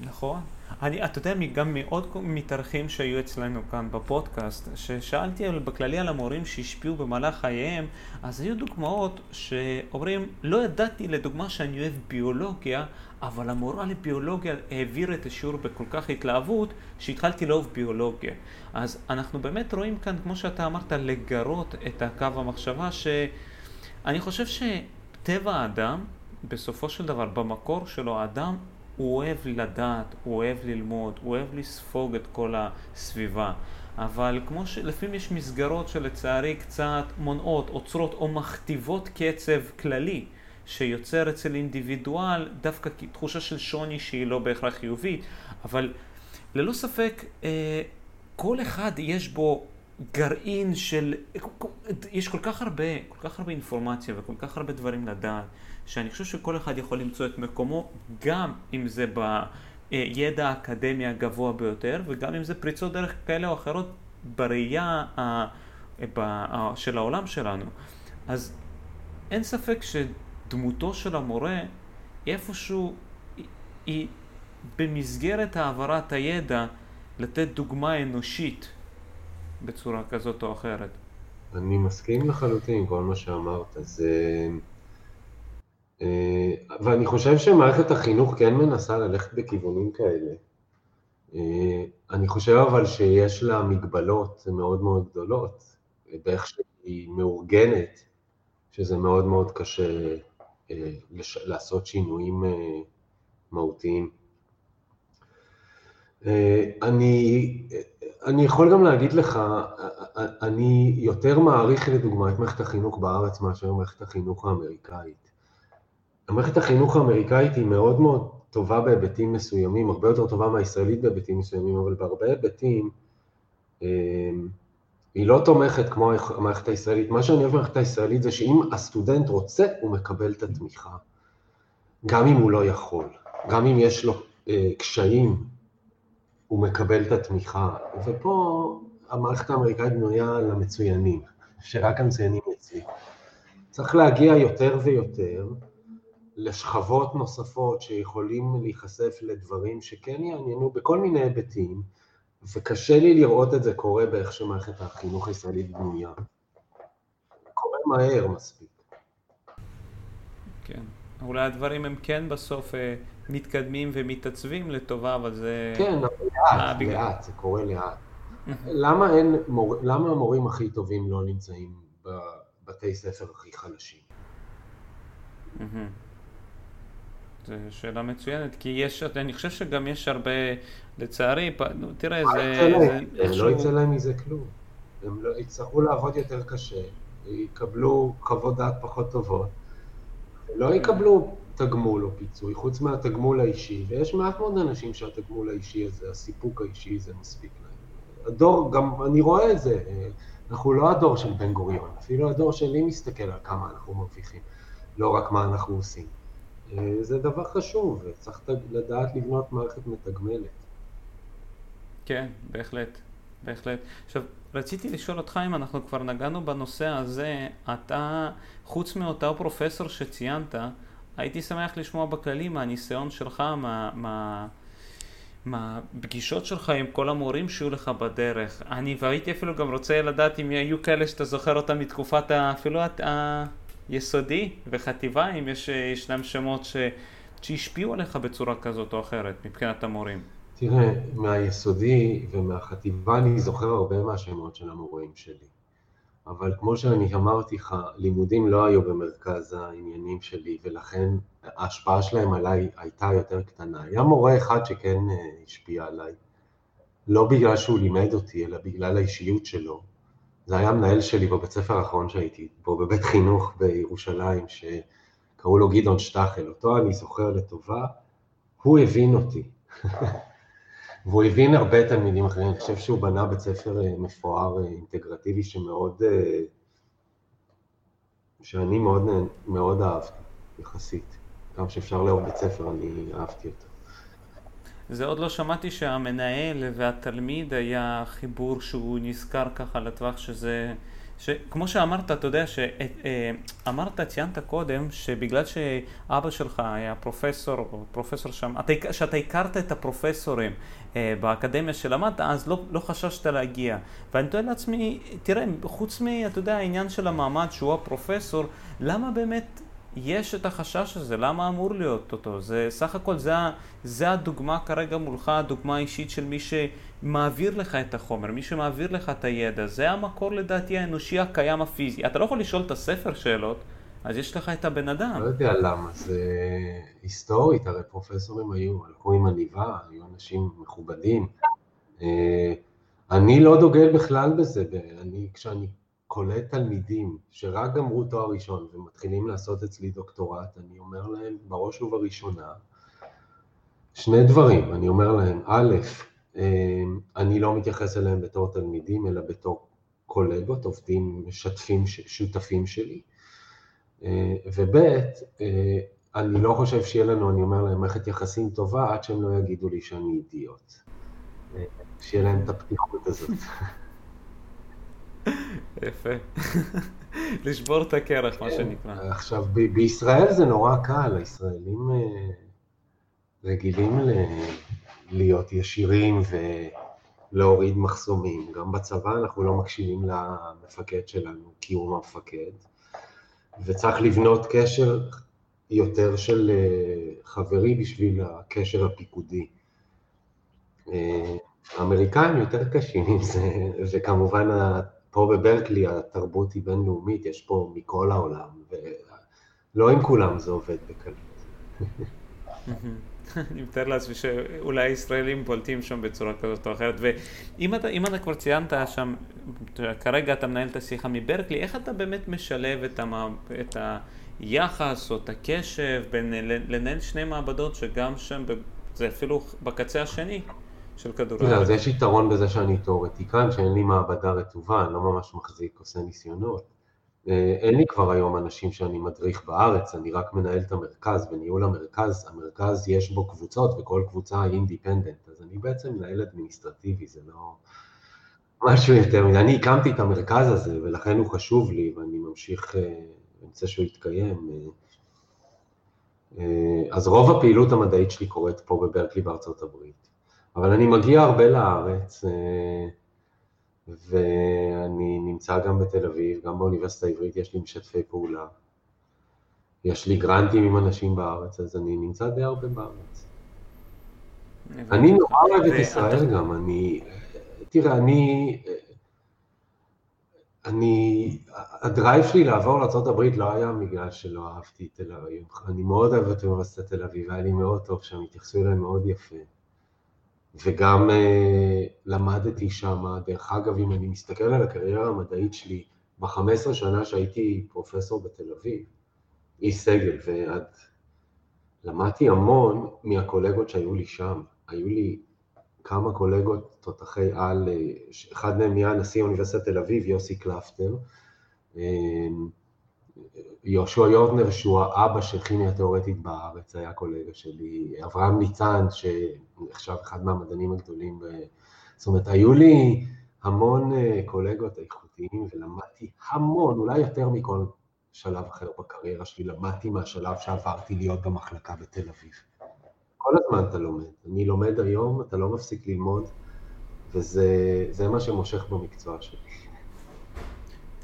נכון. אני, אתה יודע, גם מעוד מתארחים שהיו אצלנו כאן בפודקאסט, ששאלתי בכללי על המורים שהשפיעו במהלך חייהם, אז היו דוגמאות שאומרים, לא ידעתי לדוגמה שאני אוהב ביולוגיה, אבל המורה לביולוגיה העביר את השיעור בכל כך התלהבות, שהתחלתי לאהוב ביולוגיה. אז אנחנו באמת רואים כאן, כמו שאתה אמרת, לגרות את הקו המחשבה, שאני חושב שטבע האדם, בסופו של דבר, במקור שלו, האדם הוא אוהב לדעת, הוא אוהב ללמוד, הוא אוהב לספוג את כל הסביבה. אבל כמו שלפעמים יש מסגרות שלצערי קצת מונעות, עוצרות או מכתיבות קצב כללי שיוצר אצל אינדיבידואל דווקא תחושה של שוני שהיא לא בהכרח חיובית, אבל ללא ספק אה, כל אחד יש בו גרעין של, יש כל כך הרבה, כל כך הרבה אינפורמציה וכל כך הרבה דברים לדעת. שאני חושב שכל אחד יכול למצוא את מקומו, גם אם זה בידע האקדמי הגבוה ביותר, וגם אם זה פריצות דרך כאלה או אחרות בראייה של העולם שלנו. אז אין ספק שדמותו של המורה איפשהו היא, במסגרת העברת הידע לתת דוגמה אנושית בצורה כזאת או אחרת. אני מסכים לחלוטין עם כל מה שאמרת. זה... אה, ואני חושב שמערכת החינוך כן מנסה ללכת בכיוונים כאלה. אה, אני חושב אבל שיש לה מגבלות מאוד מאוד גדולות, באיך שהיא מאורגנת, שזה מאוד מאוד קשה לעשות שינויים מהותיים. אני, אני יכול גם להגיד לך, אני יותר מעריך לדוגמה את מערכת החינוך בארץ מאשר מערכת החינוך האמריקאית. המערכת החינוך האמריקאית היא מאוד מאוד טובה בהיבטים מסוימים, הרבה יותר טובה מהישראלית בהיבטים מסוימים, אבל בהרבה היבטים אמ, היא לא תומכת כמו המערכת הישראלית. מה שאני אוהב במערכת הישראלית זה שאם הסטודנט רוצה, הוא מקבל את התמיכה, גם אם הוא לא יכול, גם אם יש לו אה, קשיים הוא מקבל את התמיכה. ופה המערכת האמריקאית בנויה למצוינים, שרק המצוינים יצליחו. צריך להגיע יותר ויותר לשכבות נוספות שיכולים להיחשף לדברים שכן יעניינו בכל מיני היבטים, וקשה לי לראות את זה קורה באיך שמערכת החינוך הישראלית בנויה. קורה מהר מספיק. כן. אולי הדברים הם כן בסוף אה, מתקדמים ומתעצבים לטובה, אבל זה... כן, אבל לאט, בגלל... לאט, זה קורה לאט. למה, אין, מור... למה המורים הכי טובים לא נמצאים בבתי ספר הכי חלשים? זו שאלה מצוינת, כי יש, אני חושב שגם יש הרבה, לצערי, נו, תראה, זה... הם לא יצא להם מזה כלום. הם לא, יצטרכו לעבוד יותר קשה, יקבלו חוות דעת פחות טובות, לא יקבלו תגמול או פיצוי, חוץ מהתגמול האישי, ויש מעט מאוד אנשים שהתגמול האישי הזה, הסיפוק האישי זה מספיק להם. הדור, גם אני רואה את זה, אנחנו לא הדור של בן גוריון, אפילו הדור שלי מסתכל על כמה אנחנו מרוויחים, לא רק מה אנחנו עושים. זה דבר חשוב, וצריך לדעת לבנות מערכת מתגמלת. כן, בהחלט, בהחלט. עכשיו, רציתי לשאול אותך אם אנחנו כבר נגענו בנושא הזה, אתה, חוץ מאותו פרופסור שציינת, הייתי שמח לשמוע בכללי מהניסיון שלך, מה, מה, מהפגישות שלך עם כל המורים שהיו לך בדרך. אני והייתי אפילו גם רוצה לדעת אם היו כאלה שאתה זוכר אותם מתקופת אפילו היסודי וחטיבה, אם יש, ישנם שמות ש, שהשפיעו עליך בצורה כזאת או אחרת מבחינת המורים. תראה, מהיסודי ומהחטיבה אני זוכר הרבה מהשמות של המורים שלי. אבל כמו שאני אמרתי לך, לימודים לא היו במרכז העניינים שלי, ולכן ההשפעה שלהם עליי הייתה יותר קטנה. היה מורה אחד שכן אה, השפיע עליי, לא בגלל שהוא לימד אותי, אלא בגלל האישיות שלו. זה היה המנהל שלי בבית ספר האחרון שהייתי בו, בבית חינוך בירושלים, שקראו לו גדעון שטחל. אותו אני זוכר לטובה, הוא הבין אותי. והוא הבין הרבה תלמידים אחרים, אני חושב שהוא בנה בית ספר אה, מפואר אה, אינטגרטיבי שמאוד, אה, שאני מאוד, מאוד אהבתי, יחסית. גם שאפשר לאהוב בית ספר, אני אהבתי אותו. זה עוד לא שמעתי שהמנהל והתלמיד היה חיבור שהוא נזכר ככה לטווח שזה... שכמו שאמרת, אתה יודע, שאמרת, ציינת קודם, שבגלל שאבא שלך היה פרופסור, או פרופסור שם, אתה, שאתה הכרת את הפרופסורים אה, באקדמיה שלמדת, אז לא, לא חששת להגיע. ואני תוהה לעצמי, תראה, חוץ מ, אתה יודע, העניין של המעמד שהוא הפרופסור, למה באמת יש את החשש הזה, למה אמור להיות אותו? זה סך הכל, זה, זה הדוגמה כרגע מולך, הדוגמה האישית של מי שמעביר לך את החומר, מי שמעביר לך את הידע, זה המקור לדעתי האנושי הקיים הפיזי. אתה לא יכול לשאול את הספר שאלות, אז יש לך את הבן אדם. לא יודע למה, זה היסטורית, הרי פרופסורים היו, הלכו עם עניבה, היו אנשים מכובדים. אה, אני לא דוגל בכלל בזה, אני, כשאני קולט תלמידים שרק גמרו תואר ראשון ומתחילים לעשות אצלי דוקטורט, אני אומר להם בראש ובראשונה שני דברים, אני אומר להם, א', אה, אני לא מתייחס אליהם בתור תלמידים, אלא בתור קולגות, עובדים, משתפים, שותפים שלי, אה, וב', אה, אני לא חושב שיהיה לנו, אני אומר להם, מערכת יחסים טובה עד שהם לא יגידו לי שאני אידיוט. שיהיה להם את הפתיחות הזאת. יפה. לשבור את הקרח, מה כן. שנקרא. עכשיו, בישראל זה נורא קל, הישראלים אה, רגילים להיות ישירים ולהוריד מחסומים. גם בצבא אנחנו לא מקשיבים למפקד שלנו, כי הוא המפקד, וצריך לבנות קשר יותר של אה, חברי בשביל הקשר הפיקודי. אה, האמריקאים יותר קשים עם זה, וכמובן פה בברקלי התרבות היא בינלאומית, יש פה מכל העולם, ולא עם כולם זה עובד בקלות. אני מתאר לעצמי שאולי ישראלים בולטים שם בצורה כזאת או אחרת. ואם אתה, אתה כבר ציינת שם, כרגע אתה מנהל את השיחה מברקלי, איך אתה באמת משלב את, המה, את היחס או את הקשב בין לנהל שני מעבדות שגם שם, זה אפילו בקצה השני של כדור הארץ? אז יש יתרון בזה שאני תיאורטיקן, שאין לי מעבדה רטובה, אני לא ממש מחזיק, עושה ניסיונות. אה, אין לי כבר היום אנשים שאני מדריך בארץ, אני רק מנהל את המרכז, בניהול המרכז, המרכז יש בו קבוצות וכל קבוצה היא אינדיפנדנט, אז אני בעצם מנהל אדמיניסטרטיבי, זה לא משהו יותר מדי. אני הקמתי את המרכז הזה ולכן הוא חשוב לי ואני ממשיך, אה, אני רוצה שהוא יתקיים. אה, אז רוב הפעילות המדעית שלי קורית פה בברקלי בארצות הברית, אבל אני מגיע הרבה לארץ, ואני נמצא גם בתל אביב, גם באוניברסיטה העברית יש לי משתפי פעולה. יש לי גרנטים עם אנשים בארץ, אז אני נמצא די הרבה בארץ. אני נורא אוהב את ישראל גם, אני... תראה, אני... אני... הדרייב שלי לעבור לארה"ב לא היה בגלל שלא אהבתי את תל אביב. אני מאוד אוהב את אוניברסיטת תל אביב, היה לי מאוד טוב שם, התייחסו אליי מאוד יפה. וגם uh, למדתי שם, דרך אגב, אם אני מסתכל על הקריירה המדעית שלי, ב-15 שנה שהייתי פרופסור בתל אביב, איש סגל, ועד... למדתי המון מהקולגות שהיו לי שם. היו לי כמה קולגות תותחי על, אה, אחד מהם נהיה נשיא אוניברסיטת תל אביב, יוסי קלפטר, אה, יהושע יורטנר, שהוא האבא של כימיה תאורטית בארץ, היה קולגה שלי, אברהם ניצן, שנחשב אחד מהמדענים הגדולים. זאת אומרת, היו לי המון אה, קולגות איכותיים ולמדתי המון, אולי יותר מכל שלב אחר בקריירה שלי, למדתי מהשלב שעברתי להיות במחלקה בתל אביב. כל הזמן אתה לומד. אני לומד היום, אתה לא מפסיק ללמוד, וזה מה שמושך במקצוע שלי.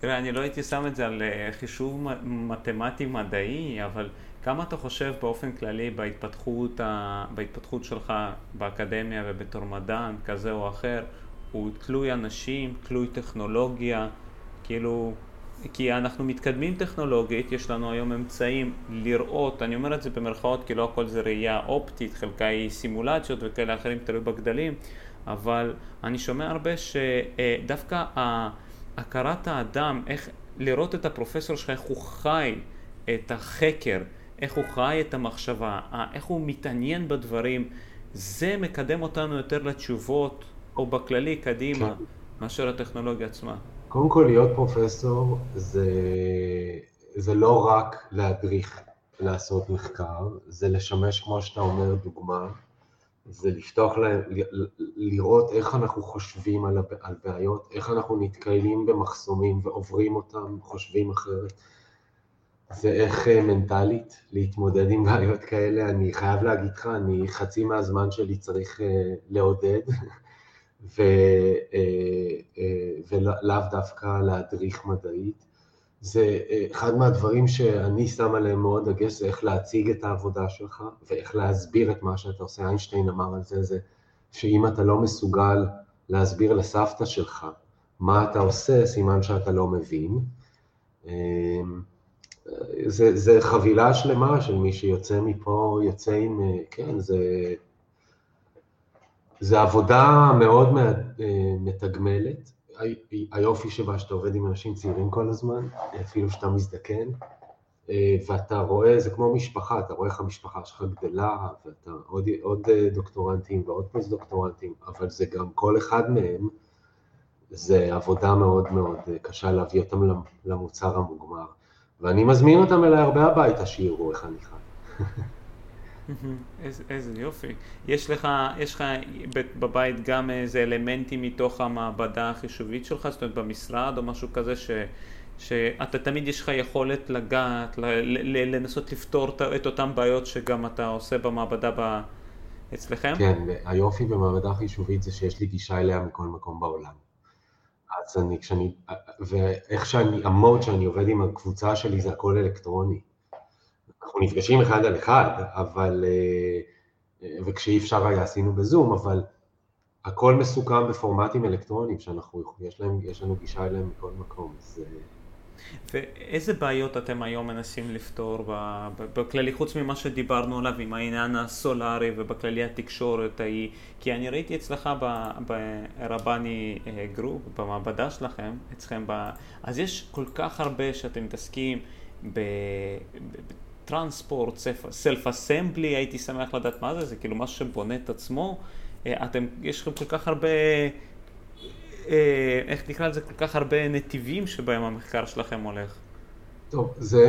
תראה, אני לא הייתי שם את זה על אה, חישוב מתמטי-מדעי, אבל כמה אתה חושב באופן כללי בהתפתחות, ה... בהתפתחות שלך באקדמיה ובתור מדען כזה או אחר, הוא תלוי אנשים, תלוי טכנולוגיה, כאילו, כי אנחנו מתקדמים טכנולוגית, יש לנו היום אמצעים לראות, אני אומר את זה במרכאות כי לא הכל זה ראייה אופטית, חלקה היא סימולציות וכאלה אחרים, תלוי בגדלים, אבל אני שומע הרבה שדווקא ה... הכרת האדם, איך לראות את הפרופסור שלך, איך הוא חי את החקר, איך הוא חי את המחשבה, איך הוא מתעניין בדברים, זה מקדם אותנו יותר לתשובות, או בכללי קדימה, כן. מאשר הטכנולוגיה עצמה. קודם כל, להיות פרופסור זה, זה לא רק להדריך לעשות מחקר, זה לשמש, כמו שאתה אומר, דוגמה. זה לפתוח להם, לראות איך אנחנו חושבים על, על בעיות, איך אנחנו נתקלים במחסומים ועוברים אותם, חושבים אחרת, ואיך אה, מנטלית להתמודד עם בעיות כאלה. אני חייב להגיד לך, אני חצי מהזמן שלי צריך אה, לעודד, ו, אה, ולאו דווקא להדריך מדעית. זה אה, אחד מהדברים שאני שם עליהם מאוד דגש, זה איך להציג את העבודה שלך ואיך להסביר את מה שאתה עושה. איינשטיין אמר על זה, זה שאם אתה לא מסוגל להסביר לסבתא שלך מה אתה עושה, סימן שאתה לא מבין. אמ, זה, זה חבילה שלמה של מי שיוצא מפה, יוצא עם, אה, כן, זה, זה עבודה מאוד אה, מתגמלת. היופי שבה שאתה עובד עם אנשים צעירים כל הזמן, אפילו שאתה מזדקן, אה, ואתה רואה, זה כמו משפחה, אתה רואה איך המשפחה שלך גדלה, ואתה עוד, עוד אה, דוקטורנטים ועוד פוסט דוקטורנטים, אבל זה גם כל אחד מהם, זה עבודה מאוד מאוד אה, קשה להביא אותם למוצר המוגמר. ואני מזמין אותם אליי הרבה הביתה שיראו איך אני חי. איזה, יופי. יש לך, יש לך בבית גם איזה אלמנטים מתוך המעבדה החישובית שלך, זאת אומרת במשרד או משהו כזה ש... שאתה תמיד יש לך יכולת לגעת, ל, ל, לנסות לפתור את אותן בעיות שגם אתה עושה במעבדה ב, אצלכם? כן, היופי במעבדה חישובית זה שיש לי גישה אליה מכל מקום בעולם. אז אני, כשאני, ואיך שאני, המוד שאני עובד עם הקבוצה שלי זה הכל אלקטרוני. אנחנו נפגשים אחד על אחד, אבל, וכשאי אפשר היה עשינו בזום, אבל הכל מסוכם בפורמטים אלקטרוניים שאנחנו, יש, להם, יש לנו גישה אליהם מכל מקום. אז... ואיזה בעיות אתם היום מנסים לפתור בכללי, חוץ ממה שדיברנו עליו עם העניין הסולארי ובכללי התקשורת ההיא? כי אני ראיתי אצלך ברבני אה, group, במעבדה שלכם, אצלכם, ב... אז יש כל כך הרבה שאתם מתעסקים ב transport, self assembly, הייתי שמח לדעת מה זה, זה כאילו משהו שבונה את עצמו. אה, אתם, יש לכם כל כך הרבה, אה, איך נקרא לזה, כל כך הרבה נתיבים שבהם המחקר שלכם הולך. טוב, זה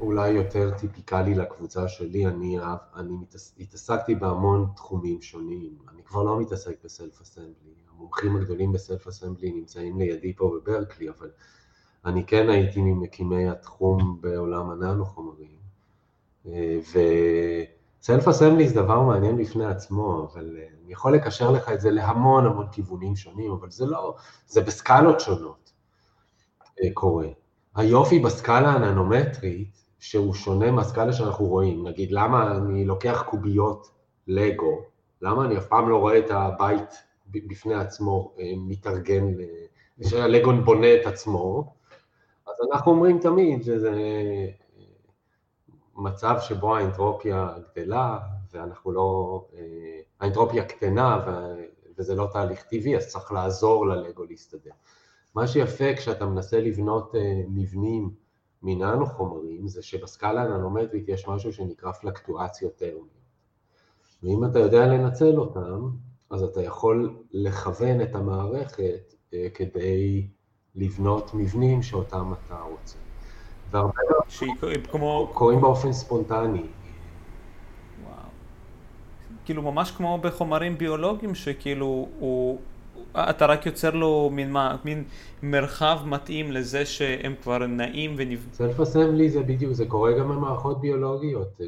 אולי יותר טיפיקלי לקבוצה שלי, אני, אני מתעס, התעסקתי בהמון תחומים שונים, אני כבר לא מתעסק בסלף אסמבלי, המומחים הגדולים בסלף אסמבלי נמצאים לידי פה בברקלי, אבל אני כן הייתי ממקימי התחום בעולם הננו חומרים, אה, ו... סלף אסמבלי זה דבר מעניין בפני עצמו, אבל אה, אני יכול לקשר לך את זה להמון המון כיוונים שונים, אבל זה לא, זה בסקלות שונות אה, קורה. היופי בסקאלה הננומטרית, שהוא שונה מהסקאלה שאנחנו רואים, נגיד למה אני לוקח קוביות לגו, למה אני אף פעם לא רואה את הבית בפני עצמו אה, מתארגן, שהלגו בונה את עצמו, אז אנחנו אומרים תמיד שזה מצב שבו האנטרופיה גדלה ואנחנו לא, אה, האנטרופיה קטנה וזה לא תהליך טבעי, אז צריך לעזור ללגו להסתדר. מה שיפה כשאתה מנסה לבנות אה, מבנים מננו חומרים, זה שבסקאלה הננומטרית יש משהו שנקרא פלקטואציות טרמיות. ואם אתה יודע לנצל אותם, אז אתה יכול לכוון את המערכת אה, כדי לבנות מבנים שאותם אתה רוצה. והרבה כמו... קורים באופן ספונטני. וואו. כאילו ממש כמו בחומרים ביולוגיים שכאילו הוא... אתה רק יוצר לו מין, מה, מין מרחב מתאים לזה שהם כבר נעים ונבנים. סלף אסמבלי זה בדיוק, זה קורה גם במערכות ביולוגיות, אה,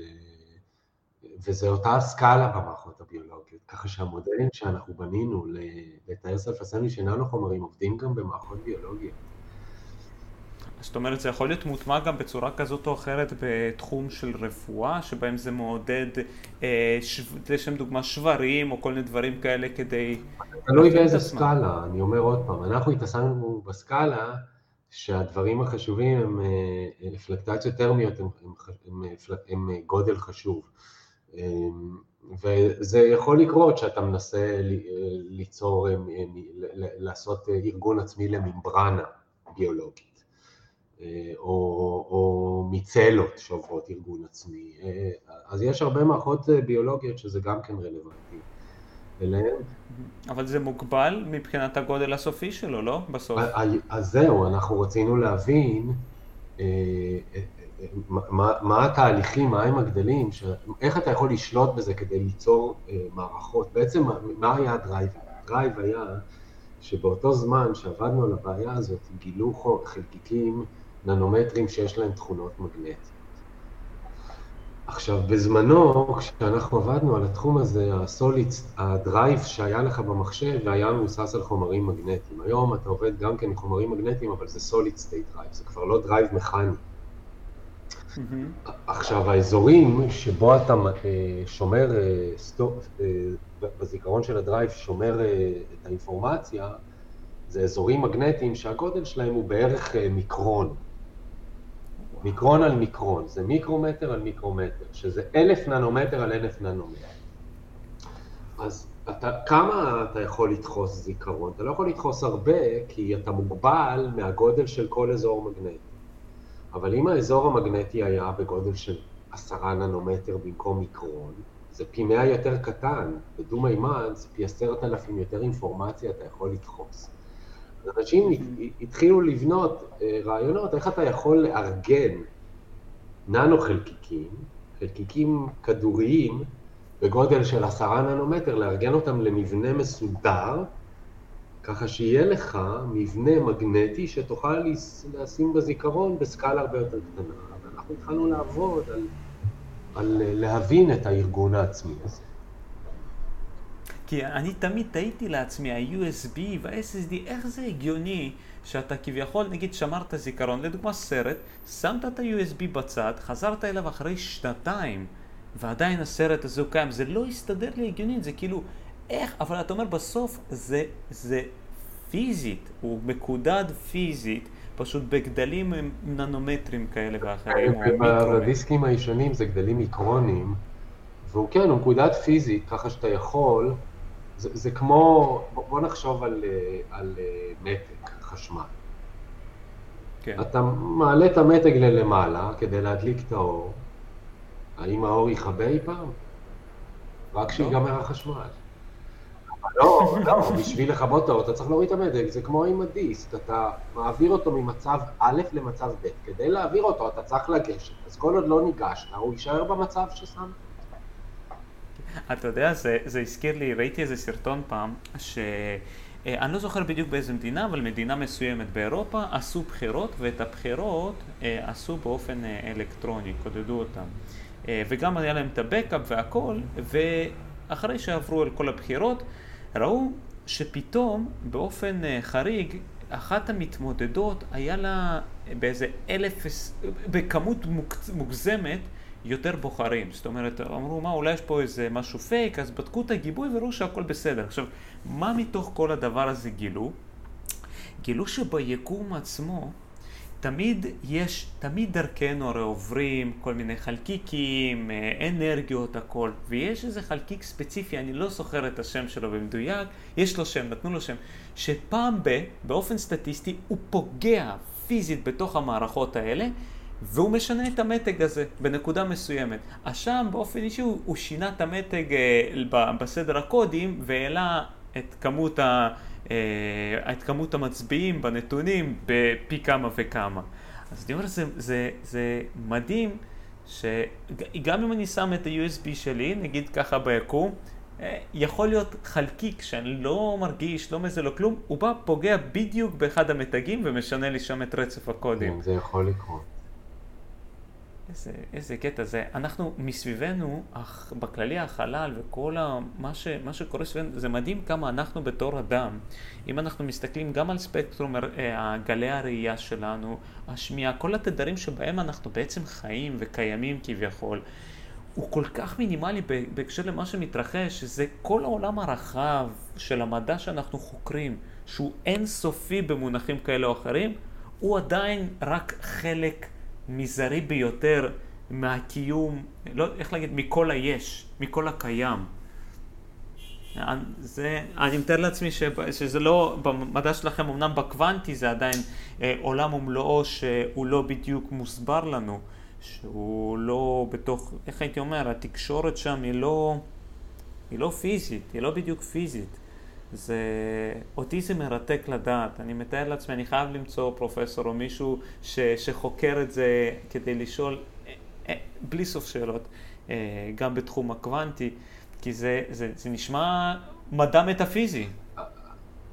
וזה אותה סקאלה במערכות הביולוגיות, ככה שהמודלים שאנחנו בנינו לתאר סלף אסמבלי שאיננו חומרים עובדים גם במערכות ביולוגיות. זאת אומרת, זה יכול להיות מוטמע גם בצורה כזאת או אחרת בתחום של רפואה, שבהם זה מעודד, אה, לשם דוגמה, שברים או כל מיני דברים כאלה כדי... תלוי באיזה סקאלה, אני אומר עוד פעם, אנחנו התעסקנו בסקאלה שהדברים החשובים הם אה, פלקטציות טרמיות, הם, הם, הם, הם, גודל חשוב. אה, וזה יכול לקרות שאתה מנסה ליצור, לעשות ארגון עצמי לממברנה ביולוגית. אה, או, או מצלות שעוברות ארגון עצמי. אה, אז יש הרבה מערכות אה, ביולוגיות שזה גם כן רלוונטי אליהן. אבל זה מוגבל מבחינת הגודל הסופי שלו, לא? בסוף. אז זהו, אנחנו רצינו להבין מה, מה התהליכים, מה הם הגדלים, ש... איך אתה יכול לשלוט בזה כדי ליצור מערכות. בעצם מה היה ה drive? ה drive היה שבאותו זמן שעבדנו על הבעיה הזאת, גילו חלקיקים ננומטרים שיש להם תכונות מגנטיות. עכשיו, בזמנו, כשאנחנו עבדנו על התחום הזה, ה solid, ה drive שהיה לך במחשב היה מבוסס על חומרים מגנטיים. היום אתה עובד גם כן עם חומרים מגנטיים, אבל זה solid state drive, זה כבר לא drive מכני. Mm-hmm. עכשיו, האזורים שבו אתה אה, שומר, אה, אה, בזיכרון של ה drive, שומר את האינפורמציה, זה אזורים מגנטיים שהגודל שלהם הוא בערך מיקרון. מיקרון על מיקרון, זה מיקרומטר על מיקרומטר, שזה אלף ננומטר על אלף ננומטר. אז אתה, כמה אתה יכול לדחוס זיכרון? אתה לא יכול לדחוס הרבה, כי אתה מוגבל מהגודל של כל אזור מגנטי. אבל אם האזור המגנטי היה בגודל של עשרה ננומטר במקום מיקרון, זה פי מאה יותר קטן, בדו-מימד זה פי עשרת אלפים יותר אינפורמציה אתה יכול לדחוס. אנשים התחילו לבנות אה, רעיונות איך אתה יכול לארגן ננו חלקיקים, חלקיקים כדוריים בגודל של עשרה ננומטר, לארגן אותם למבנה מסודר, ככה שיהיה לך מבנה מגנטי שתוכל לשים בזיכרון בסקאלה הרבה יותר קטנה. ואנחנו התחלנו לעבוד על, על להבין את הארגון העצמי הזה. כי אני תמיד תהיתי לעצמי, ה-USB וה-SSD, איך זה הגיוני שאתה כביכול, נגיד, שמרת זיכרון, לדוגמה סרט, שמת את ה-USB בצד, חזרת אליו אחרי שנתיים, ועדיין הסרט הזה הוא קיים, זה לא הסתדר לי הגיונית, זה כאילו, איך, אבל אתה אומר בסוף זה, זה פיזית, הוא מקודד פיזית, פשוט בגדלים הם ננומטרים כאלה ואחרים, בדיסקים הישנים זה גדלים מיקרונים, והוא כן, הוא מקודד פיזית, ככה שאתה יכול, זה, זה כמו, בוא נחשוב על, על מתג חשמל. כן. אתה מעלה את המתג ללמעלה כדי להדליק את האור, האם האור יכבה אי פעם? רק לא. כשיגמר החשמל. לא, לא, בשביל לכבות האור אתה צריך להוריד את המדג, זה כמו עם הדיסק, אתה מעביר אותו ממצב א' למצב ב', כדי להעביר אותו אתה צריך לגשת, אז כל עוד לא ניגשת, הוא יישאר במצב ששם. אתה יודע, זה, זה הזכיר לי, ראיתי איזה סרטון פעם, ש... אה, אני לא זוכר בדיוק באיזה מדינה, אבל מדינה מסוימת באירופה עשו בחירות, ואת הבחירות אה, עשו באופן אה, אלקטרוני, קודדו אותם. וגם היה להם את הבקאפ והכל, ואחרי שעברו על כל הבחירות, ראו שפתאום באופן חריג אחת המתמודדות היה לה באיזה אלף, בכמות מוגזמת יותר בוחרים. זאת אומרת, אמרו, מה, אולי יש פה איזה משהו פייק, אז בדקו את הגיבוי וראו שהכל בסדר. עכשיו, מה מתוך כל הדבר הזה גילו? גילו שביקום עצמו, תמיד יש, תמיד דרכנו הרי עוברים כל מיני חלקיקים, אה, אנרגיות, הכל, ויש איזה חלקיק ספציפי, אני לא זוכר את השם שלו במדויק, יש לו שם, נתנו לו שם, שפעם ב, באופן סטטיסטי, הוא פוגע פיזית בתוך המערכות האלה, והוא משנה את המתג הזה בנקודה מסוימת. אז שם באופן אישי הוא, הוא שינה את המתג אה, בסדר הקודים והעלה את כמות, ה, אה, את כמות המצביעים בנתונים בפי כמה וכמה. אז אני אומר, זה, זה, זה מדהים שגם אם אני שם את ה-USB שלי, נגיד ככה ביקום, אה, יכול להיות חלקיק שאני לא מרגיש, לא מזה, לא כלום, הוא בא, פוגע בדיוק באחד המתגים ומשנה לי שם את רצף הקודים. זה יכול לקרות. איזה, איזה קטע זה. אנחנו מסביבנו, אך, בכללי החלל וכל ה, מה, ש, מה שקורה סביבנו, זה מדהים כמה אנחנו בתור אדם, אם אנחנו מסתכלים גם על ספקטרום אה, גלי הראייה שלנו, השמיעה, כל התדרים שבהם אנחנו בעצם חיים וקיימים כביכול, הוא כל כך מינימלי בהקשר למה שמתרחש, שזה כל העולם הרחב של המדע שאנחנו חוקרים, שהוא אינסופי במונחים כאלה או אחרים, הוא עדיין רק חלק מזערי ביותר מהקיום, לא, איך להגיד, מכל היש, מכל הקיים. זה, אני מתאר לעצמי ש, שזה לא, במדע שלכם אמנם בקוונטי זה עדיין אה, עולם ומלואו שהוא לא בדיוק מוסבר לנו, שהוא לא בתוך, איך הייתי אומר, התקשורת שם היא לא, היא לא פיזית, היא לא בדיוק פיזית. זה, אותי זה מרתק לדעת, אני מתאר לעצמי, אני חייב למצוא פרופסור או מישהו ש, שחוקר את זה כדי לשאול, אה, אה, בלי סוף שאלות, אה, גם בתחום הקוונטי, כי זה, זה, זה נשמע מדע מטאפיזי.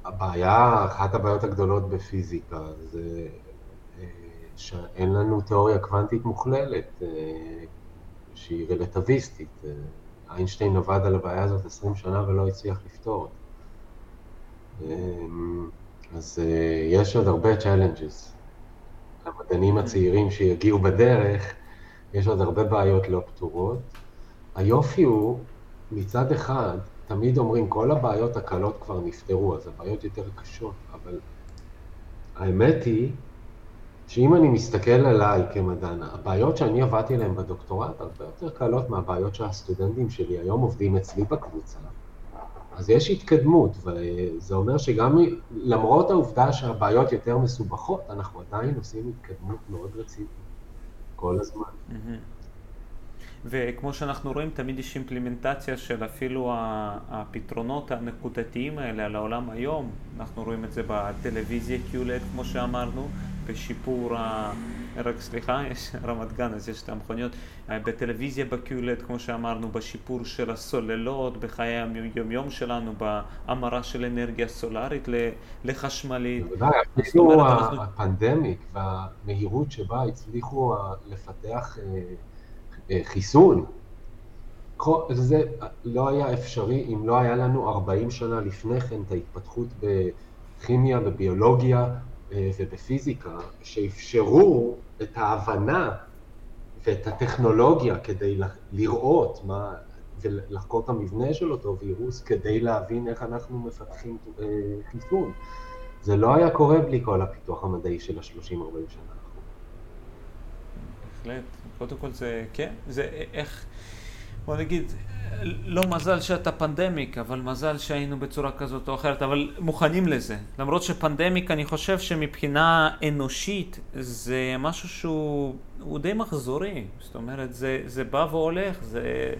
הבעיה, אחת הבעיות הגדולות בפיזיקה זה שאין לנו תיאוריה קוונטית מוכללת, שהיא רלטביסטית. איינשטיין עבד על הבעיה הזאת 20 שנה ולא הצליח לפתור אותה. אמ, אז אה, יש עוד הרבה challenges. למדענים הצעירים שיגיעו בדרך, יש עוד הרבה בעיות לא פתורות. היופי הוא, מצד אחד, תמיד אומרים, כל הבעיות הקלות כבר נפתרו, אז הבעיות יותר קשות, אבל האמת היא שאם אני מסתכל עליי כמדען, הבעיות שאני עבדתי עליהן בדוקטורט הרבה יותר קלות מהבעיות שהסטודנטים שלי היום עובדים אצלי בקבוצה. אז יש התקדמות, וזה אומר שגם למרות העובדה שהבעיות יותר מסובכות, אנחנו עדיין עושים התקדמות מאוד רצינית כל הזמן. וכמו שאנחנו רואים, תמיד יש אימפלימנטציה של אפילו הפתרונות הנקודתיים האלה על העולם היום. אנחנו רואים את זה בטלוויזיה QLED, כמו שאמרנו, בשיפור ה... רק סליחה, יש רמת גן, אז יש את המכוניות. אה, בטלוויזיה בקיולט, כמו שאמרנו, בשיפור של הסוללות, בחיי היום-יום שלנו, בהמרה של אנרגיה סולארית לחשמלית. בוודאי, אפילו הפנדמיק והמהירות שבה הצליחו לפתח אה, אה, חיסון. זה לא היה אפשרי אם לא היה לנו 40 שנה לפני כן את ההתפתחות בכימיה, בביולוגיה אה, ובפיזיקה, שאפשרו את ההבנה ואת הטכנולוגיה כדי לראות מה, ולחקור את המבנה של אותו וירוס כדי להבין איך אנחנו מפתחים אה, חיסון. זה לא היה קורה בלי כל הפיתוח המדעי של ה-30-40 שנה האחרונות. בהחלט. קודם כל זה, כן, זה איך, בוא נגיד, לא מזל שאתה פנדמיק, אבל מזל שהיינו בצורה כזאת או אחרת, אבל מוכנים לזה. למרות שפנדמיק, אני חושב שמבחינה אנושית זה משהו שהוא די מחזורי. זאת אומרת, זה, זה בא והולך, זה,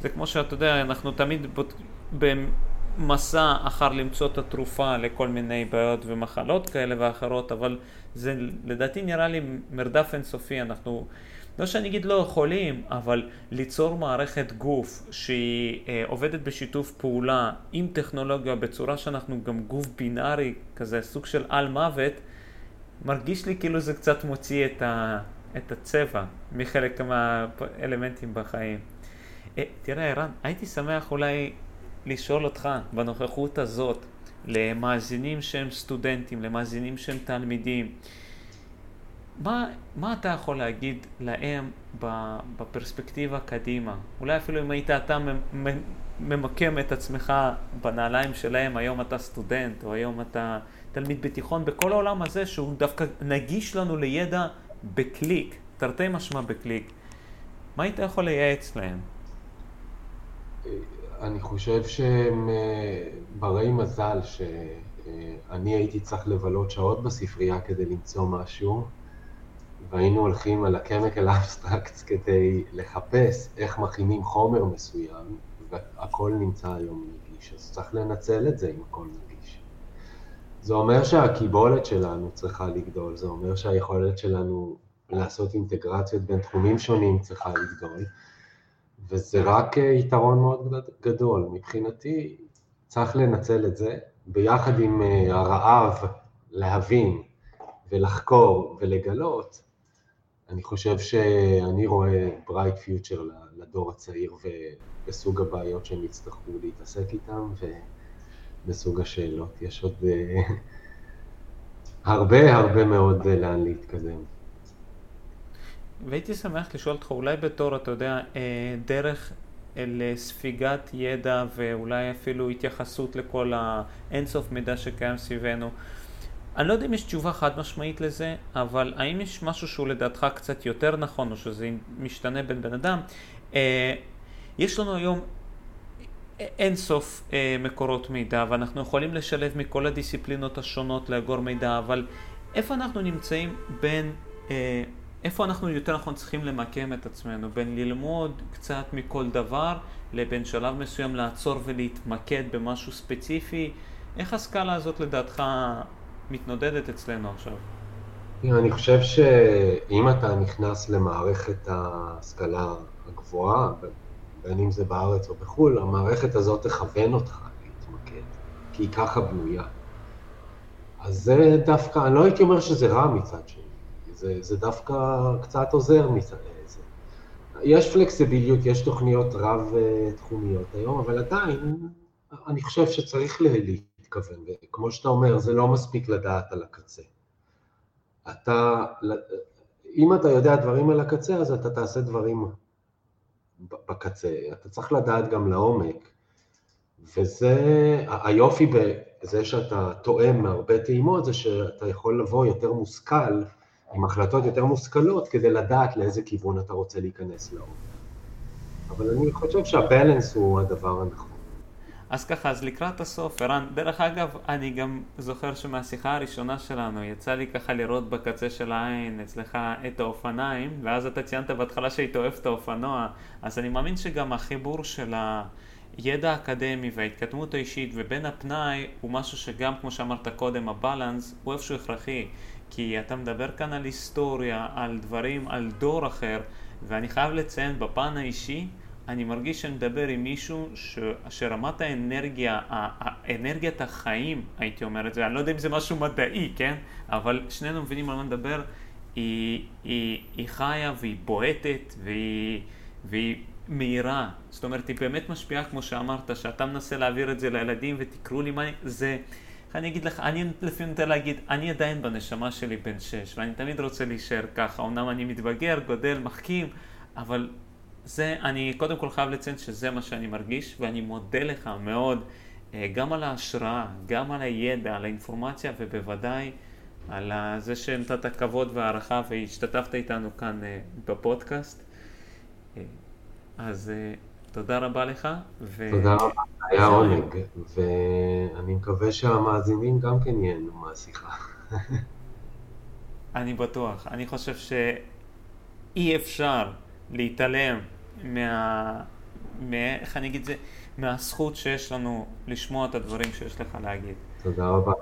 זה כמו שאתה יודע, אנחנו תמיד בוט... במסע אחר למצוא את התרופה לכל מיני בעיות ומחלות כאלה ואחרות, אבל זה לדעתי נראה לי מרדף אינסופי. אנחנו... לא שאני אגיד לא יכולים, אבל ליצור מערכת גוף שהיא אה, עובדת בשיתוף פעולה עם טכנולוגיה בצורה שאנחנו גם גוף בינארי, כזה סוג של על מוות, מרגיש לי כאילו זה קצת מוציא את, ה, את הצבע מחלק מהאלמנטים בחיים. אה, תראה, ערן, הייתי שמח אולי לשאול אותך בנוכחות הזאת, למאזינים שהם סטודנטים, למאזינים שהם תלמידים, מה, מה אתה יכול להגיד להם בפרספקטיבה קדימה? אולי אפילו אם היית אתה ממקם את עצמך בנעליים שלהם, היום אתה סטודנט, או היום אתה תלמיד בתיכון, בכל העולם הזה שהוא דווקא נגיש לנו לידע בקליק, תרתי משמע בקליק. מה היית יכול לייעץ להם? אני חושב שהם אה, ברי מזל שאני הייתי צריך לבלות שעות בספרייה כדי למצוא משהו, והיינו הולכים על ה-chemical abstracts כדי לחפש איך מכינים חומר מסוים, והכל נמצא היום נגיש, אז צריך לנצל את זה אם הכל נגיש. זה אומר שהקיבולת שלנו צריכה לגדול, זה אומר שהיכולת שלנו לעשות אינטגרציות בין תחומים שונים צריכה לגדול, וזה רק יתרון מאוד גדול. מבחינתי צריך לנצל את זה, ביחד עם אה, הרעב להבין ולחקור ולגלות, חושב שאני רואה ברייט פיוטר לדור הצעיר ובסוג הבעיות שהם יצטרכו להתעסק איתם ובסוג השאלות. יש עוד אה, הרבה הרבה מאוד אה, לאן להתקדם. והייתי שמח לשאול אותך, אולי בתור, אתה יודע, אה, דרך לספיגת ידע ואולי אפילו התייחסות לכל האינסוף מידע שקיים סביבנו, אני לא יודע אם יש תשובה חד משמעית לזה, אבל האם יש משהו שהוא לדעתך קצת יותר נכון, או שזה משתנה בין בן אדם? אה, יש לנו היום אין סוף אה, מקורות מידע, ואנחנו יכולים לשלב מכל הדיסציפלינות השונות לאגור מידע, אבל איפה אנחנו נמצאים בין, אה, איפה אנחנו יותר נכון צריכים למקם את עצמנו, בין ללמוד קצת מכל דבר, לבין שלב מסוים לעצור ולהתמקד במשהו ספציפי? איך הסקאלה הזאת לדעתך מתנודדת אצלנו עכשיו? אני חושב שאם אתה נכנס למערכת ההשכלה הגבוהה, בין אם זה בארץ או בחו"ל, המערכת הזאת תכוון אותך להתמקד, כי היא ככה בנויה. אז זה דווקא, אני לא הייתי אומר שזה רע מצד שני, זה, זה דווקא קצת עוזר מצד זה. יש פלקסיביליות, יש תוכניות רב-תחומיות היום, אבל עדיין, אני חושב שצריך מתכוון, וכמו שאתה אומר, זה לא מספיק לדעת על הקצה. אתה, אם אתה יודע דברים על הקצה, אז אתה תעשה דברים בקצה. אתה צריך לדעת גם לעומק, וזה, היופי בזה שאתה תואם מהרבה טעימות, זה שאתה יכול לבוא יותר מושכל, עם החלטות יותר מושכלות, כדי לדעת לאיזה כיוון אתה רוצה להיכנס לעומק. אבל אני חושב שהבלנס הוא הדבר הנכון. אז ככה, אז לקראת הסוף, ערן, דרך אגב, אני גם זוכר שמהשיחה הראשונה שלנו יצא לי ככה לראות בקצה של העין אצלך את האופניים, ואז אתה ציינת בהתחלה שהיית אוהב את האופנוע, אז אני מאמין שגם החיבור של הידע האקדמי וההתקדמות האישית ובין הפנאי הוא משהו שגם, כמו שאמרת קודם, הבלנס הוא איפשהו הכרחי, כי אתה מדבר כאן על היסטוריה, על דברים, על דור אחר, ואני חייב לציין בפן האישי, אני מרגיש שאני מדבר עם מישהו ש, שרמת האנרגיה, אנרגיית החיים, הייתי אומר את זה, אני לא יודע אם זה משהו מדעי, כן? אבל שנינו מבינים על מה נדבר, היא, היא, היא חיה והיא בועטת והיא, והיא, מהירה, זאת אומרת, היא באמת משפיעה, כמו שאמרת, שאתה מנסה להעביר את זה לילדים ותקראו לי מה זה... אני אגיד לך, אני לפעמים נותן להגיד, אני עדיין בנשמה שלי בן שש, ואני תמיד רוצה להישאר ככה. אמנם אני מתבגר, גודל, מחכים, אבל זה, אני קודם כל חייב לציין שזה מה שאני מרגיש, ואני מודה לך מאוד אה, גם על ההשראה, גם על הידע, על האינפורמציה, ובוודאי על זה שנתת כבוד והערכה והשתתפת איתנו כאן אה, בפודקאסט. אה, אז תודה רבה לך. ו... תודה רבה, היה עונג, ואני מקווה שהמאזינים גם כן ייהנו מהשיחה. אני בטוח. אני חושב שאי אפשר להתעלם מה... מה... איך אני אגיד זה? מהזכות שיש לנו לשמוע את הדברים שיש לך להגיד. תודה רבה.